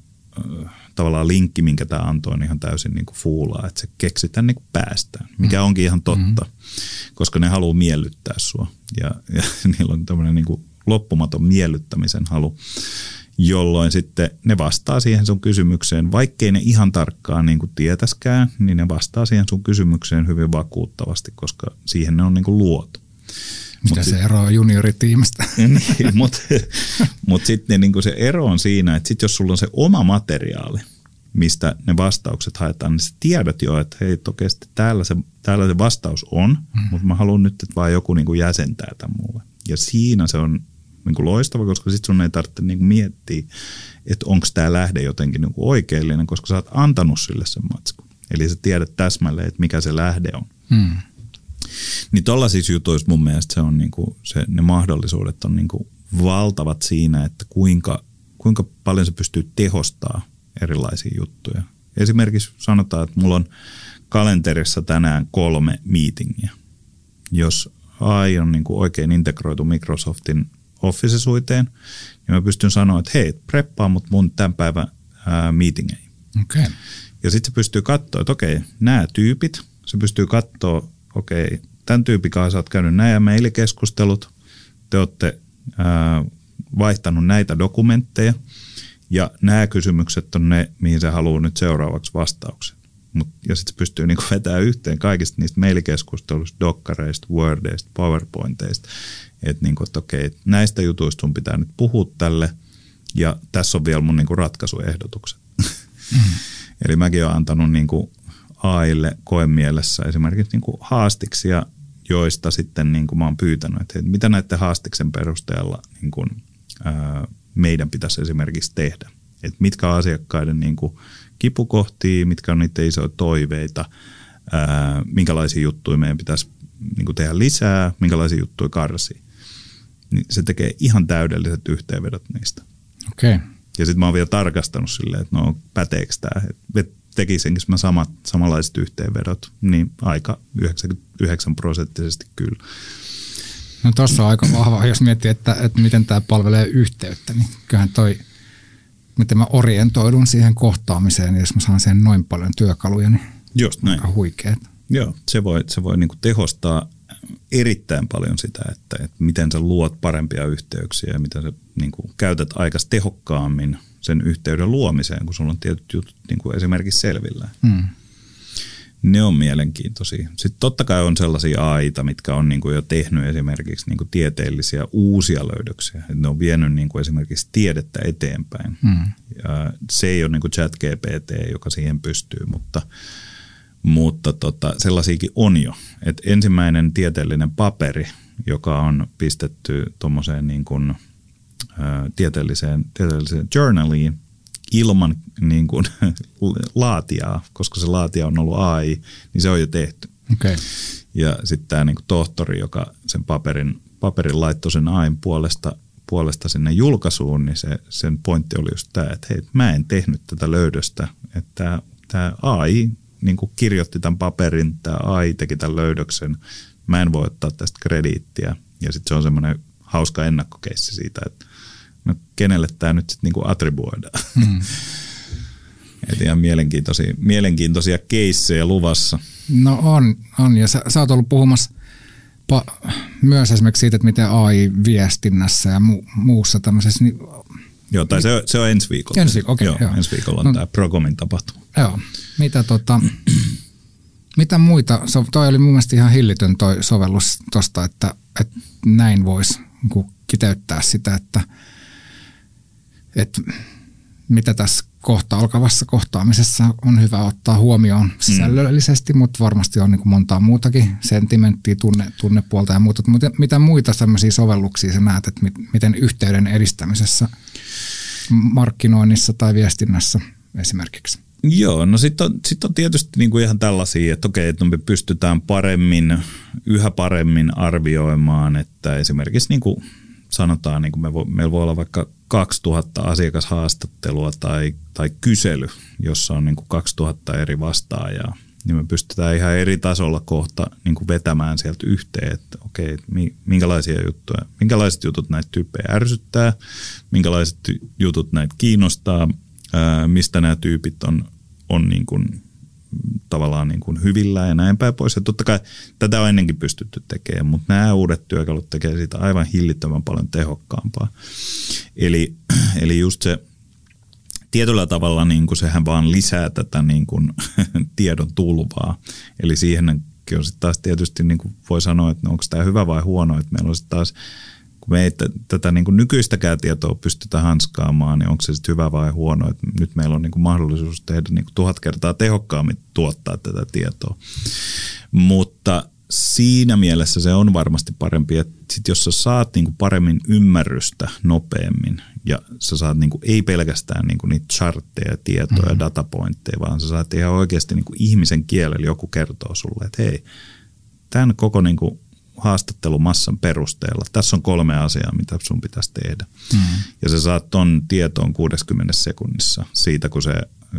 tavallaan linkki, minkä tämä antoi, on ihan täysin niin kuin fuulaa, että se keksitään niin kuin päästään, mikä mm. onkin ihan totta, mm-hmm. koska ne haluaa miellyttää sua ja, ja niillä on tämmöinen niin kuin loppumaton miellyttämisen halu, jolloin sitten ne vastaa siihen sun kysymykseen, vaikkei ne ihan tarkkaan niin kuin tietäskään, niin ne vastaa siihen sun kysymykseen hyvin vakuuttavasti, koska siihen ne on niin kuin luotu. Mitä mut se ero on junioritiimistä? niin, mutta mut sitten niin se ero on siinä, että sit jos sulla on se oma materiaali, mistä ne vastaukset haetaan, niin sä tiedät jo, että hei, oikeasti täällä se, täällä se vastaus on, mm. mutta mä haluan nyt, että vaan joku niin kuin jäsentää tämän mulle. Ja siinä se on niin kuin loistava, koska sitten sun ei tarvitse niin kuin miettiä, että onko tämä lähde jotenkin niin kuin oikeellinen, koska sä oot antanut sille sen matskun. Eli sä tiedät täsmälleen, että mikä se lähde on. Mm. Niin tollaisissa jutuissa mun mielestä se on niinku, se, ne mahdollisuudet on niinku valtavat siinä, että kuinka, kuinka paljon se pystyy tehostaa erilaisia juttuja. Esimerkiksi sanotaan, että mulla on kalenterissa tänään kolme meetingiä. Jos AI on niinku oikein integroitu Microsoftin Office-suiteen, niin mä pystyn sanoa, että hei, preppaa mut mun tämän päivän ää, meetingeihin. Okay. Ja sitten se pystyy katsoa, että okei, nämä tyypit, se pystyy katsoa okei, tämän tyypin kanssa olet käynyt nämä mailikeskustelut, te olette ää, vaihtanut näitä dokumentteja ja nämä kysymykset on ne, mihin se haluaa nyt seuraavaksi vastauksen. Mut, ja sitten se pystyy niinku vetämään yhteen kaikista niistä mailikeskusteluista, dokkareista, wordeista, powerpointeista, että niinku, et okei, näistä jutuista sun pitää nyt puhua tälle ja tässä on vielä mun niinku ratkaisuehdotukset. Mm. Eli mäkin olen antanut niinku AIlle koemielessä esimerkiksi niin kuin haastiksia, joista sitten niin kuin mä oon pyytänyt, että mitä näiden haastiksen perusteella niin kuin, ää, meidän pitäisi esimerkiksi tehdä. Että mitkä on asiakkaiden niin kuin kipukohtia, mitkä on niiden isoja toiveita, ää, minkälaisia juttuja meidän pitäisi niin kuin tehdä lisää, minkälaisia juttuja karsi. Niin se tekee ihan täydelliset yhteenvedot niistä. Okei. Okay. Ja sitten mä oon vielä tarkastanut silleen, että no päteekö tämä, tekisinkin mä samat, samanlaiset yhteenvedot, niin aika 99 prosenttisesti kyllä. No tuossa on aika vahva, jos miettii, että, että miten tämä palvelee yhteyttä, niin kyllähän toi, miten mä orientoidun siihen kohtaamiseen, niin jos mä saan siihen noin paljon työkaluja, niin Just näin. aika huikeet. Joo, se voi, se voi niinku tehostaa erittäin paljon sitä, että, että miten sä luot parempia yhteyksiä ja miten sä niinku käytät aikas tehokkaammin – sen yhteyden luomiseen, kun sulla on tietyt jutut niin kuin esimerkiksi selvillä. Mm. Ne on mielenkiintoisia. Sitten totta kai on sellaisia aita, mitkä on niin kuin jo tehnyt esimerkiksi niin kuin tieteellisiä uusia löydöksiä. Ne on vienyt niin kuin esimerkiksi tiedettä eteenpäin. Mm. Ja se ei ole niin kuin chat GPT, joka siihen pystyy, mutta, mutta tota, sellaisiakin on jo. Et ensimmäinen tieteellinen paperi, joka on pistetty tuommoiseen niin kuin – tieteelliseen, tieteelliseen journaliin ilman niin kuin, laatiaa, koska se laatia on ollut AI, niin se on jo tehty. Okay. Ja sitten tämä niin tohtori, joka sen paperin, paperin laittoi sen AIn puolesta, puolesta sinne julkaisuun, niin se, sen pointti oli just tämä, että hei, mä en tehnyt tätä löydöstä, että tämä AI niin kuin kirjoitti tämän paperin, tämä AI teki tämän löydöksen, mä en voi ottaa tästä krediittiä. Ja sitten se on semmoinen hauska ennakkokeissi siitä, että no kenelle tämä nyt sitten niinku attribuoidaan. Mm. Et ihan mielenkiintoisia, mielenkiintoisia keissejä luvassa. No on, on. ja sä, sä oot ollut puhumassa pa- myös esimerkiksi siitä, että miten AI-viestinnässä ja mu- muussa tämmöisessä, niin Joo, tai se, se on ensi viikolla. Ensi, viikolla, okay, joo, joo. ensi viikolla on no, tämä Procomin tapahtuma. Joo. Mitä, tota, mitä muita, so, toi oli mun mielestä ihan hillitön toi sovellus tosta, että, että näin voisi niin kiteyttää sitä, että, että mitä tässä kohta alkavassa kohtaamisessa on hyvä ottaa huomioon sisällöllisesti, mm. mutta varmasti on niin kuin montaa muutakin sentimenttiä, tunne, tunnepuolta ja muuta. Mutta mitä muita sellaisia sovelluksia sä näet, että miten yhteyden edistämisessä, markkinoinnissa tai viestinnässä esimerkiksi? Joo, no sitten on, sit on tietysti niinku ihan tällaisia, että okei, että me pystytään paremmin, yhä paremmin arvioimaan, että esimerkiksi niinku sanotaan, niin kuin me vo, meillä voi olla vaikka 2000 asiakashaastattelua tai, tai kysely, jossa on niin kuin 2000 eri vastaajaa, niin me pystytään ihan eri tasolla kohta niin kuin vetämään sieltä yhteen, että okei, minkälaisia juttuja, minkälaiset jutut näitä tyyppejä ärsyttää, minkälaiset jutut näitä kiinnostaa, mistä nämä tyypit on, on niin kuin tavallaan niin kuin hyvillä ja näin päin pois. Ja totta kai tätä on ennenkin pystytty tekemään, mutta nämä uudet työkalut tekee siitä aivan hillittömän paljon tehokkaampaa. Eli, eli just se tietyllä tavalla niin kuin sehän vaan lisää tätä niin kuin tiedon tulvaa. Eli siihen on sitten taas tietysti niin kuin voi sanoa, että no onko tämä hyvä vai huono, että meillä on sitten taas – kun me ei tätä niin kuin nykyistäkään tietoa pystytä hanskaamaan, niin onko se sitten hyvä vai huono. Että nyt meillä on niin kuin mahdollisuus tehdä niin kuin tuhat kertaa tehokkaammin tuottaa tätä tietoa. Mutta siinä mielessä se on varmasti parempi, että sit jos sä saat niinku paremmin ymmärrystä nopeammin ja sä saat niinku, ei pelkästään niinku niitä chartteja, tietoja, mm-hmm. datapointteja, vaan sä saat ihan oikeasti niinku ihmisen kielellä joku kertoo sulle, että hei, tämän koko niinku haastattelumassan perusteella. Tässä on kolme asiaa, mitä sun pitäisi tehdä. Mm. Ja sä saat ton tietoon 60 sekunnissa siitä, kun se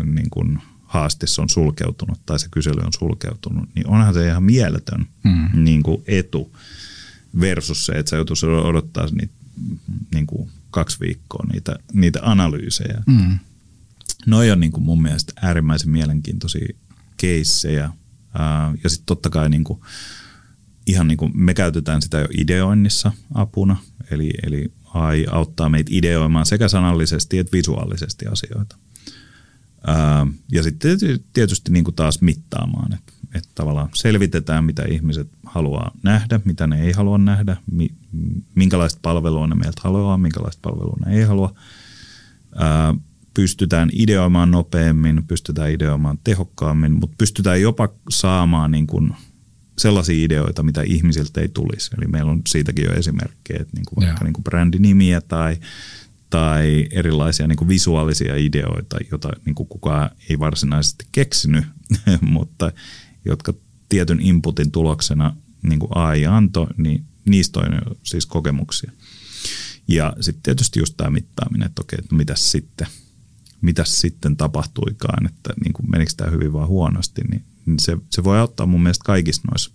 niin kun haastis on sulkeutunut tai se kysely on sulkeutunut, niin onhan se ihan mieletön mm. niin kuin etu versus se, että sä joutuisi odottaa niitä niin kuin kaksi viikkoa niitä, niitä analyysejä. Mm. Noi on niin kuin mun mielestä äärimmäisen mielenkiintoisia keissejä. Ja sitten totta kai niin kuin ihan niin kuin me käytetään sitä jo ideoinnissa apuna, eli, eli AI auttaa meitä ideoimaan sekä sanallisesti että visuaalisesti asioita. Ää, ja sitten tietysti niin kuin taas mittaamaan, että, että tavallaan selvitetään, mitä ihmiset haluaa nähdä, mitä ne ei halua nähdä, mi, minkälaista palvelua ne meiltä haluaa, minkälaista palvelua ne ei halua. Ää, pystytään ideoimaan nopeammin, pystytään ideoimaan tehokkaammin, mutta pystytään jopa saamaan niin kuin sellaisia ideoita, mitä ihmisiltä ei tulisi. Eli meillä on siitäkin jo esimerkkejä, että niin kuin vaikka niin kuin brändinimiä tai, tai erilaisia niin kuin visuaalisia ideoita, joita niin kuin kukaan ei varsinaisesti keksinyt, mutta jotka tietyn inputin tuloksena niin kuin AI antoi, niin niistä on siis kokemuksia. Ja sitten tietysti just tämä mittaaminen, että okei, että no mitäs sitten, mitäs sitten tapahtuikaan, että niin kuin menikö tämä hyvin vai huonosti, niin niin se, se voi auttaa mun mielestä kaikissa noissa.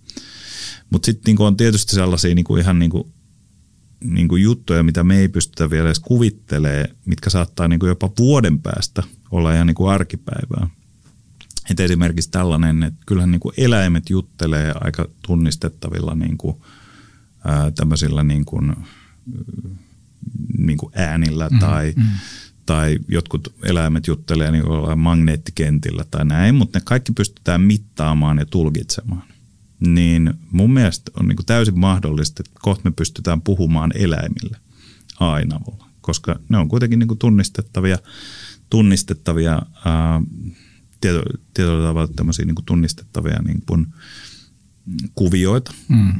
Mutta sitten niinku on tietysti sellaisia niinku ihan niinku, niinku juttuja, mitä me ei pystytä vielä edes kuvittelee, mitkä saattaa niinku jopa vuoden päästä olla ihan niinku arkipäivää. Et esimerkiksi tällainen, että kyllähän niinku eläimet juttelee aika tunnistettavilla niinku, ää, tämmöisillä niinku, niinku äänillä mm, tai mm tai jotkut eläimet juttelee niin magneettikentillä tai näin, mutta ne kaikki pystytään mittaamaan ja tulkitsemaan. Niin mun mielestä on niin täysin mahdollista, että kohta me pystytään puhumaan eläimille aina koska ne on kuitenkin niin tunnistettavia, tunnistettavia ää, tietyllä tavalla tämmöisiä niin tunnistettavia niin kuin, kuvioita, mm.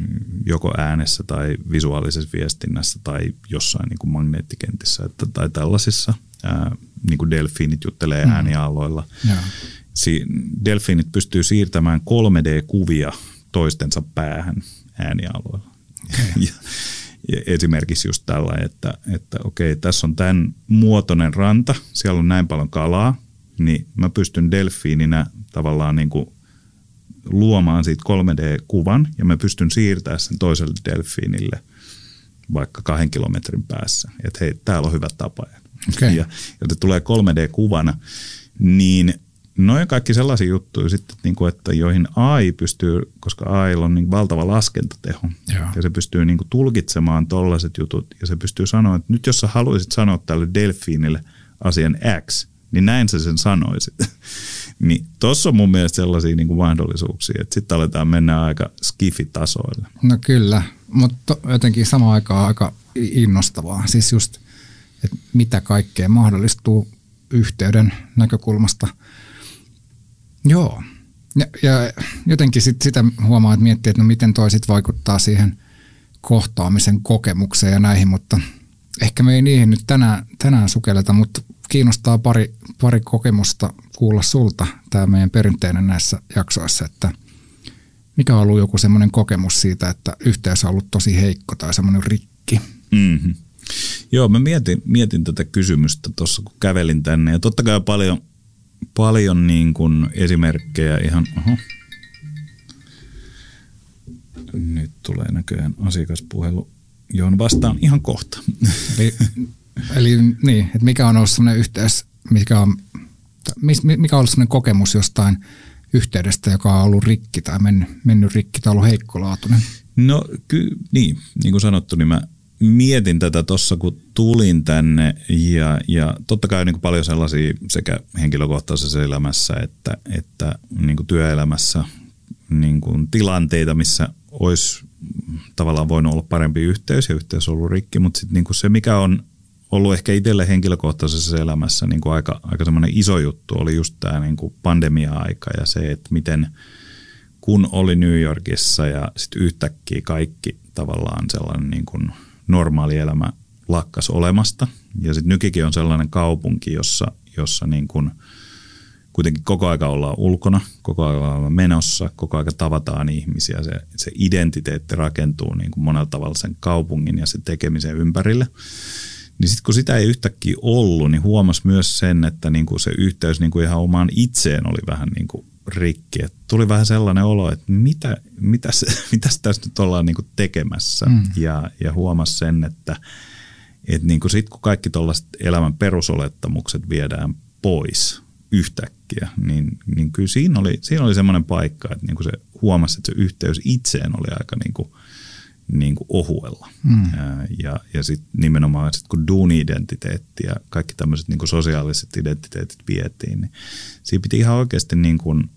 joko äänessä tai visuaalisessa viestinnässä tai jossain niin kuin magneettikentissä että, tai tällaisissa – ää, niin kuin delfiinit juttelee mm. äänialoilla. Si- delfiinit pystyy siirtämään 3D-kuvia toistensa päähän äänialoilla. Okay. ja, ja esimerkiksi just tällä, että, että okei, tässä on tämän muotoinen ranta, siellä on näin paljon kalaa, niin mä pystyn delfiininä tavallaan niin kuin luomaan siitä 3D-kuvan ja mä pystyn siirtämään sen toiselle delfiinille vaikka kahden kilometrin päässä, että hei, täällä on hyvä tapa okay. ja joten tulee 3D-kuvana, niin noin kaikki sellaisia juttuja sitten, niin kuin, että joihin AI pystyy, koska AI on niin valtava laskentateho, Joo. ja se pystyy niin kuin tulkitsemaan tollaiset jutut, ja se pystyy sanoa, että nyt jos sä haluaisit sanoa tälle delfiinille asian X, niin näin sä sen sanoisit. niin tossa on mun mielestä sellaisia niin kuin mahdollisuuksia, että sitten aletaan mennä aika skifi-tasoille. No kyllä, mutta jotenkin samaan aikaan aika innostavaa. Siis just, että mitä kaikkea mahdollistuu yhteyden näkökulmasta. Joo. Ja, ja jotenkin sit sitä huomaa, että miettii, että no miten toi sit vaikuttaa siihen kohtaamisen kokemukseen ja näihin, mutta ehkä me ei niihin nyt tänään, tänään sukelleta, mutta kiinnostaa pari, pari kokemusta kuulla sulta, tämä meidän perinteinen näissä jaksoissa, että mikä on ollut joku semmoinen kokemus siitä, että yhteys on ollut tosi heikko tai semmoinen rikki? Mm-hmm. Joo, mä mietin, mietin tätä kysymystä tuossa, kun kävelin tänne. Ja totta kai paljon, paljon niin kuin esimerkkejä ihan... Oho. Nyt tulee näköjään asiakaspuhelu, johon vastaan ihan kohta. Eli, eli niin, että mikä on ollut sellainen yhteys, mikä on, mikä on ollut sellainen kokemus jostain yhteydestä, joka on ollut rikki tai mennyt, mennyt rikki tai ollut heikkolaatuinen? No ky, niin, niin kuin sanottu, niin mä mietin tätä tuossa, kun tulin tänne ja, ja totta kai niin kuin paljon sellaisia sekä henkilökohtaisessa elämässä että, että niin kuin työelämässä niin kuin tilanteita, missä olisi tavallaan voinut olla parempi yhteys ja yhteys ollut rikki, mutta sitten niin se, mikä on ollut ehkä itselle henkilökohtaisessa elämässä niin kuin aika, aika semmoinen iso juttu, oli just tämä niin kuin pandemia-aika ja se, että miten kun oli New Yorkissa ja sitten yhtäkkiä kaikki tavallaan sellainen niin kuin – normaali elämä lakkas olemasta. Ja sitten Nykikin on sellainen kaupunki, jossa, jossa niin kuin kuitenkin koko aika ollaan ulkona, koko aika ollaan menossa, koko aika tavataan ihmisiä. Se, se identiteetti rakentuu niin kuin monella tavalla sen kaupungin ja sen tekemisen ympärille. Niin sitten kun sitä ei yhtäkkiä ollut, niin huomasi myös sen, että niin kuin se yhteys niin kuin ihan omaan itseen oli vähän niin kuin rikki. Et tuli vähän sellainen olo, että mitä, mitäs, mitäs tässä nyt ollaan niinku tekemässä. Mm. Ja, ja huomasi sen, että et niinku sitten kun kaikki tuollaiset elämän perusolettamukset viedään pois yhtäkkiä, niin, niin kyllä siinä oli, siinä oli semmoinen paikka, että niinku se huomasi, että se yhteys itseen oli aika niinku, niin kuin ohuella. Mm. Ja, ja sitten nimenomaan sit kun duuni-identiteetti ja kaikki tämmöiset niin sosiaaliset identiteetit vietiin, niin siinä piti ihan oikeasti niin kuin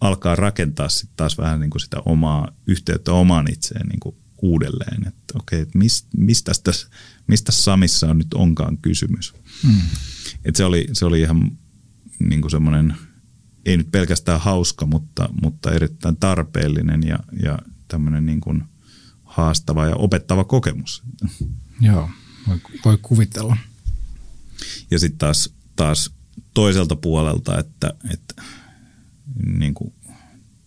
alkaa rakentaa sit taas vähän niin kuin sitä omaa yhteyttä omaan itseen niin kuin uudelleen. Että okei, että mist, mistä, tässä, mistä Samissa on nyt onkaan kysymys. Mm. Et se, oli, se oli ihan niin kuin semmoinen, ei nyt pelkästään hauska, mutta, mutta erittäin tarpeellinen ja, ja tämmöinen niin kuin – haastava ja opettava kokemus. Joo, voi, voi kuvitella. Ja sitten taas, taas toiselta puolelta, että, että niin kuin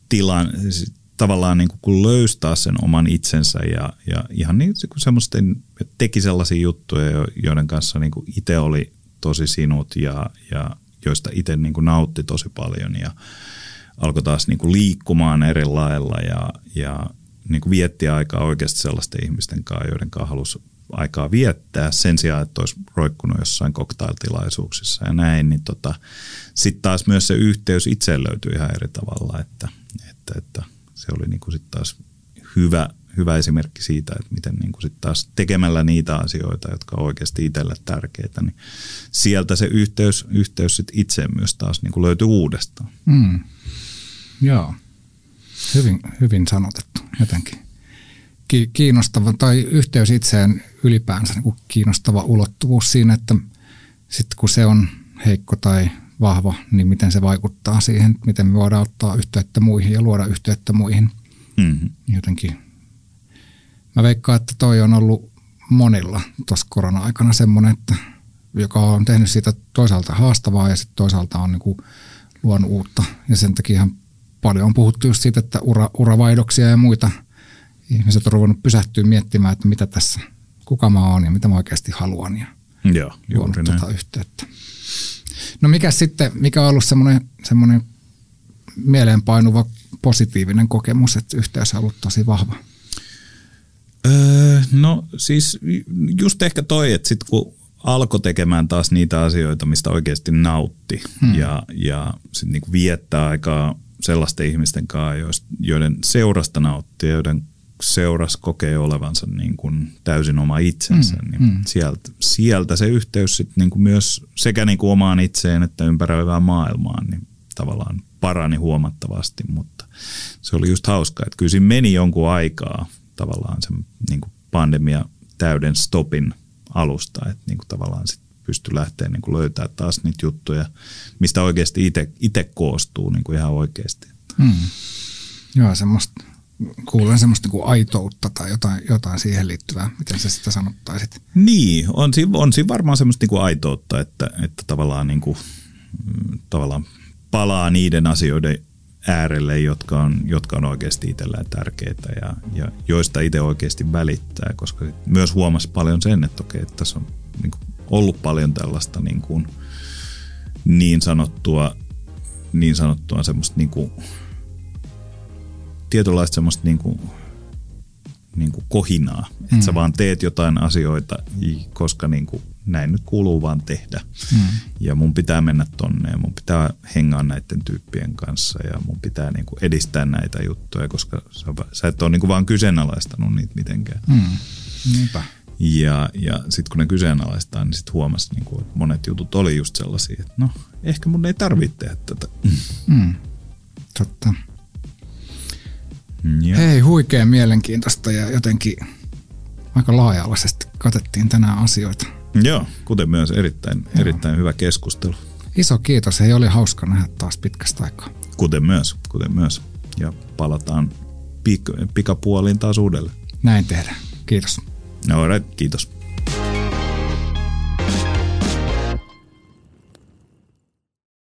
tilan, siis tavallaan niin kuin kun löystää sen oman itsensä ja, ja ihan niin kuin semmoisten, teki sellaisia juttuja, joiden kanssa niin kuin itse oli tosi sinut ja, ja joista itse niin kuin nautti tosi paljon ja alkoi taas niin kuin liikkumaan eri lailla ja, ja niin kuin vietti aikaa oikeasti sellaisten ihmisten kanssa, joiden kanssa halusi aikaa viettää sen sijaan, että olisi roikkunut jossain koktailtilaisuuksissa ja näin, niin tota, sitten taas myös se yhteys itse löytyi ihan eri tavalla, että, että, että se oli niin sitten taas hyvä, hyvä esimerkki siitä, että miten niin kuin sitten taas tekemällä niitä asioita, jotka on oikeasti itselle tärkeitä, niin sieltä se yhteys, yhteys sitten itseen myös taas niin löytyy uudestaan. Mm. Joo. Hyvin, hyvin sanotettu jotenkin. Kiinnostava tai yhteys itseen ylipäänsä niin kiinnostava ulottuvuus siinä, että sitten kun se on heikko tai vahva, niin miten se vaikuttaa siihen, miten me voidaan ottaa yhteyttä muihin ja luoda yhteyttä muihin. Mm-hmm. Jotenkin. Mä veikkaan, että toi on ollut monilla tuossa korona-aikana semmoinen, että joka on tehnyt siitä toisaalta haastavaa ja sitten toisaalta on niin kuin luonut uutta. Ja sen takia paljon on puhuttu just siitä, että ura, uravaihdoksia ja muita ihmiset on ruvennut pysähtyä miettimään, että mitä tässä, kuka mä oon ja mitä mä oikeasti haluan ja Joo, luonut tuota yhteyttä. No mikä sitten, mikä on ollut semmoinen, semmoinen mieleenpainuva positiivinen kokemus, että yhteys on ollut tosi vahva? Öö, no siis just ehkä toi, että sit kun alkoi tekemään taas niitä asioita, mistä oikeasti nautti hmm. ja, ja sitten niinku viettää aikaa sellaisten ihmisten kanssa, joiden seurasta nauttii, joiden seuras kokee olevansa niin kuin täysin oma itsensä, mm, niin mm. Sieltä, sieltä se yhteys sit niin kuin myös sekä niin kuin omaan itseen että ympäröivään maailmaan niin tavallaan parani huomattavasti, mutta se oli just hauska, että kyllä siinä meni jonkun aikaa tavallaan se niin kuin pandemia täyden stopin alusta, että niin kuin tavallaan sit pysty lähteä niin kuin löytää taas niitä juttuja, mistä oikeasti itse koostuu niin kuin ihan oikeasti. Hmm. Joo, semmoista, kuulen semmoista kuin aitoutta tai jotain, jotain siihen liittyvää, miten sä sitä sanottaisit. Niin, on on siinä varmaan semmoista niin kuin aitoutta, että, että tavallaan, niin kuin, mm, tavallaan palaa niiden asioiden äärelle, jotka on, jotka on oikeasti itsellään tärkeitä ja, ja joista itse oikeasti välittää, koska myös huomasi paljon sen, että okei, että tässä on niin kuin, ollut paljon tällaista niin, kuin, niin sanottua, niin sanottua semmoista niin kuin, tietynlaista semmoista niin kuin, niin kuin kohinaa, mm. että sä vaan teet jotain asioita, koska niin kuin näin nyt kuuluu vaan tehdä. Mm. Ja mun pitää mennä tonne ja mun pitää hengaa näiden tyyppien kanssa ja mun pitää niin kuin edistää näitä juttuja, koska sä, sä et ole niin kuin vaan kyseenalaistanut niitä mitenkään. Mm. Niinpä. Ja, ja sitten kun ne kyseenalaistaa, niin sitten huomasi, niin kuin, että monet jutut oli just sellaisia, että no, ehkä mun ei tarvitse tehdä tätä. Mm. Totta. Ja. Hei, huikea mielenkiintoista ja jotenkin aika laaja-alaisesti katettiin tänään asioita. Joo, kuten myös erittäin, Joo. erittäin hyvä keskustelu. Iso kiitos, hei oli hauska nähdä taas pitkästä aikaa. Kuten myös, kuten myös. Ja palataan pik- pikapuoliin taas uudelleen. Näin tehdään. Kiitos. No right, kiitos.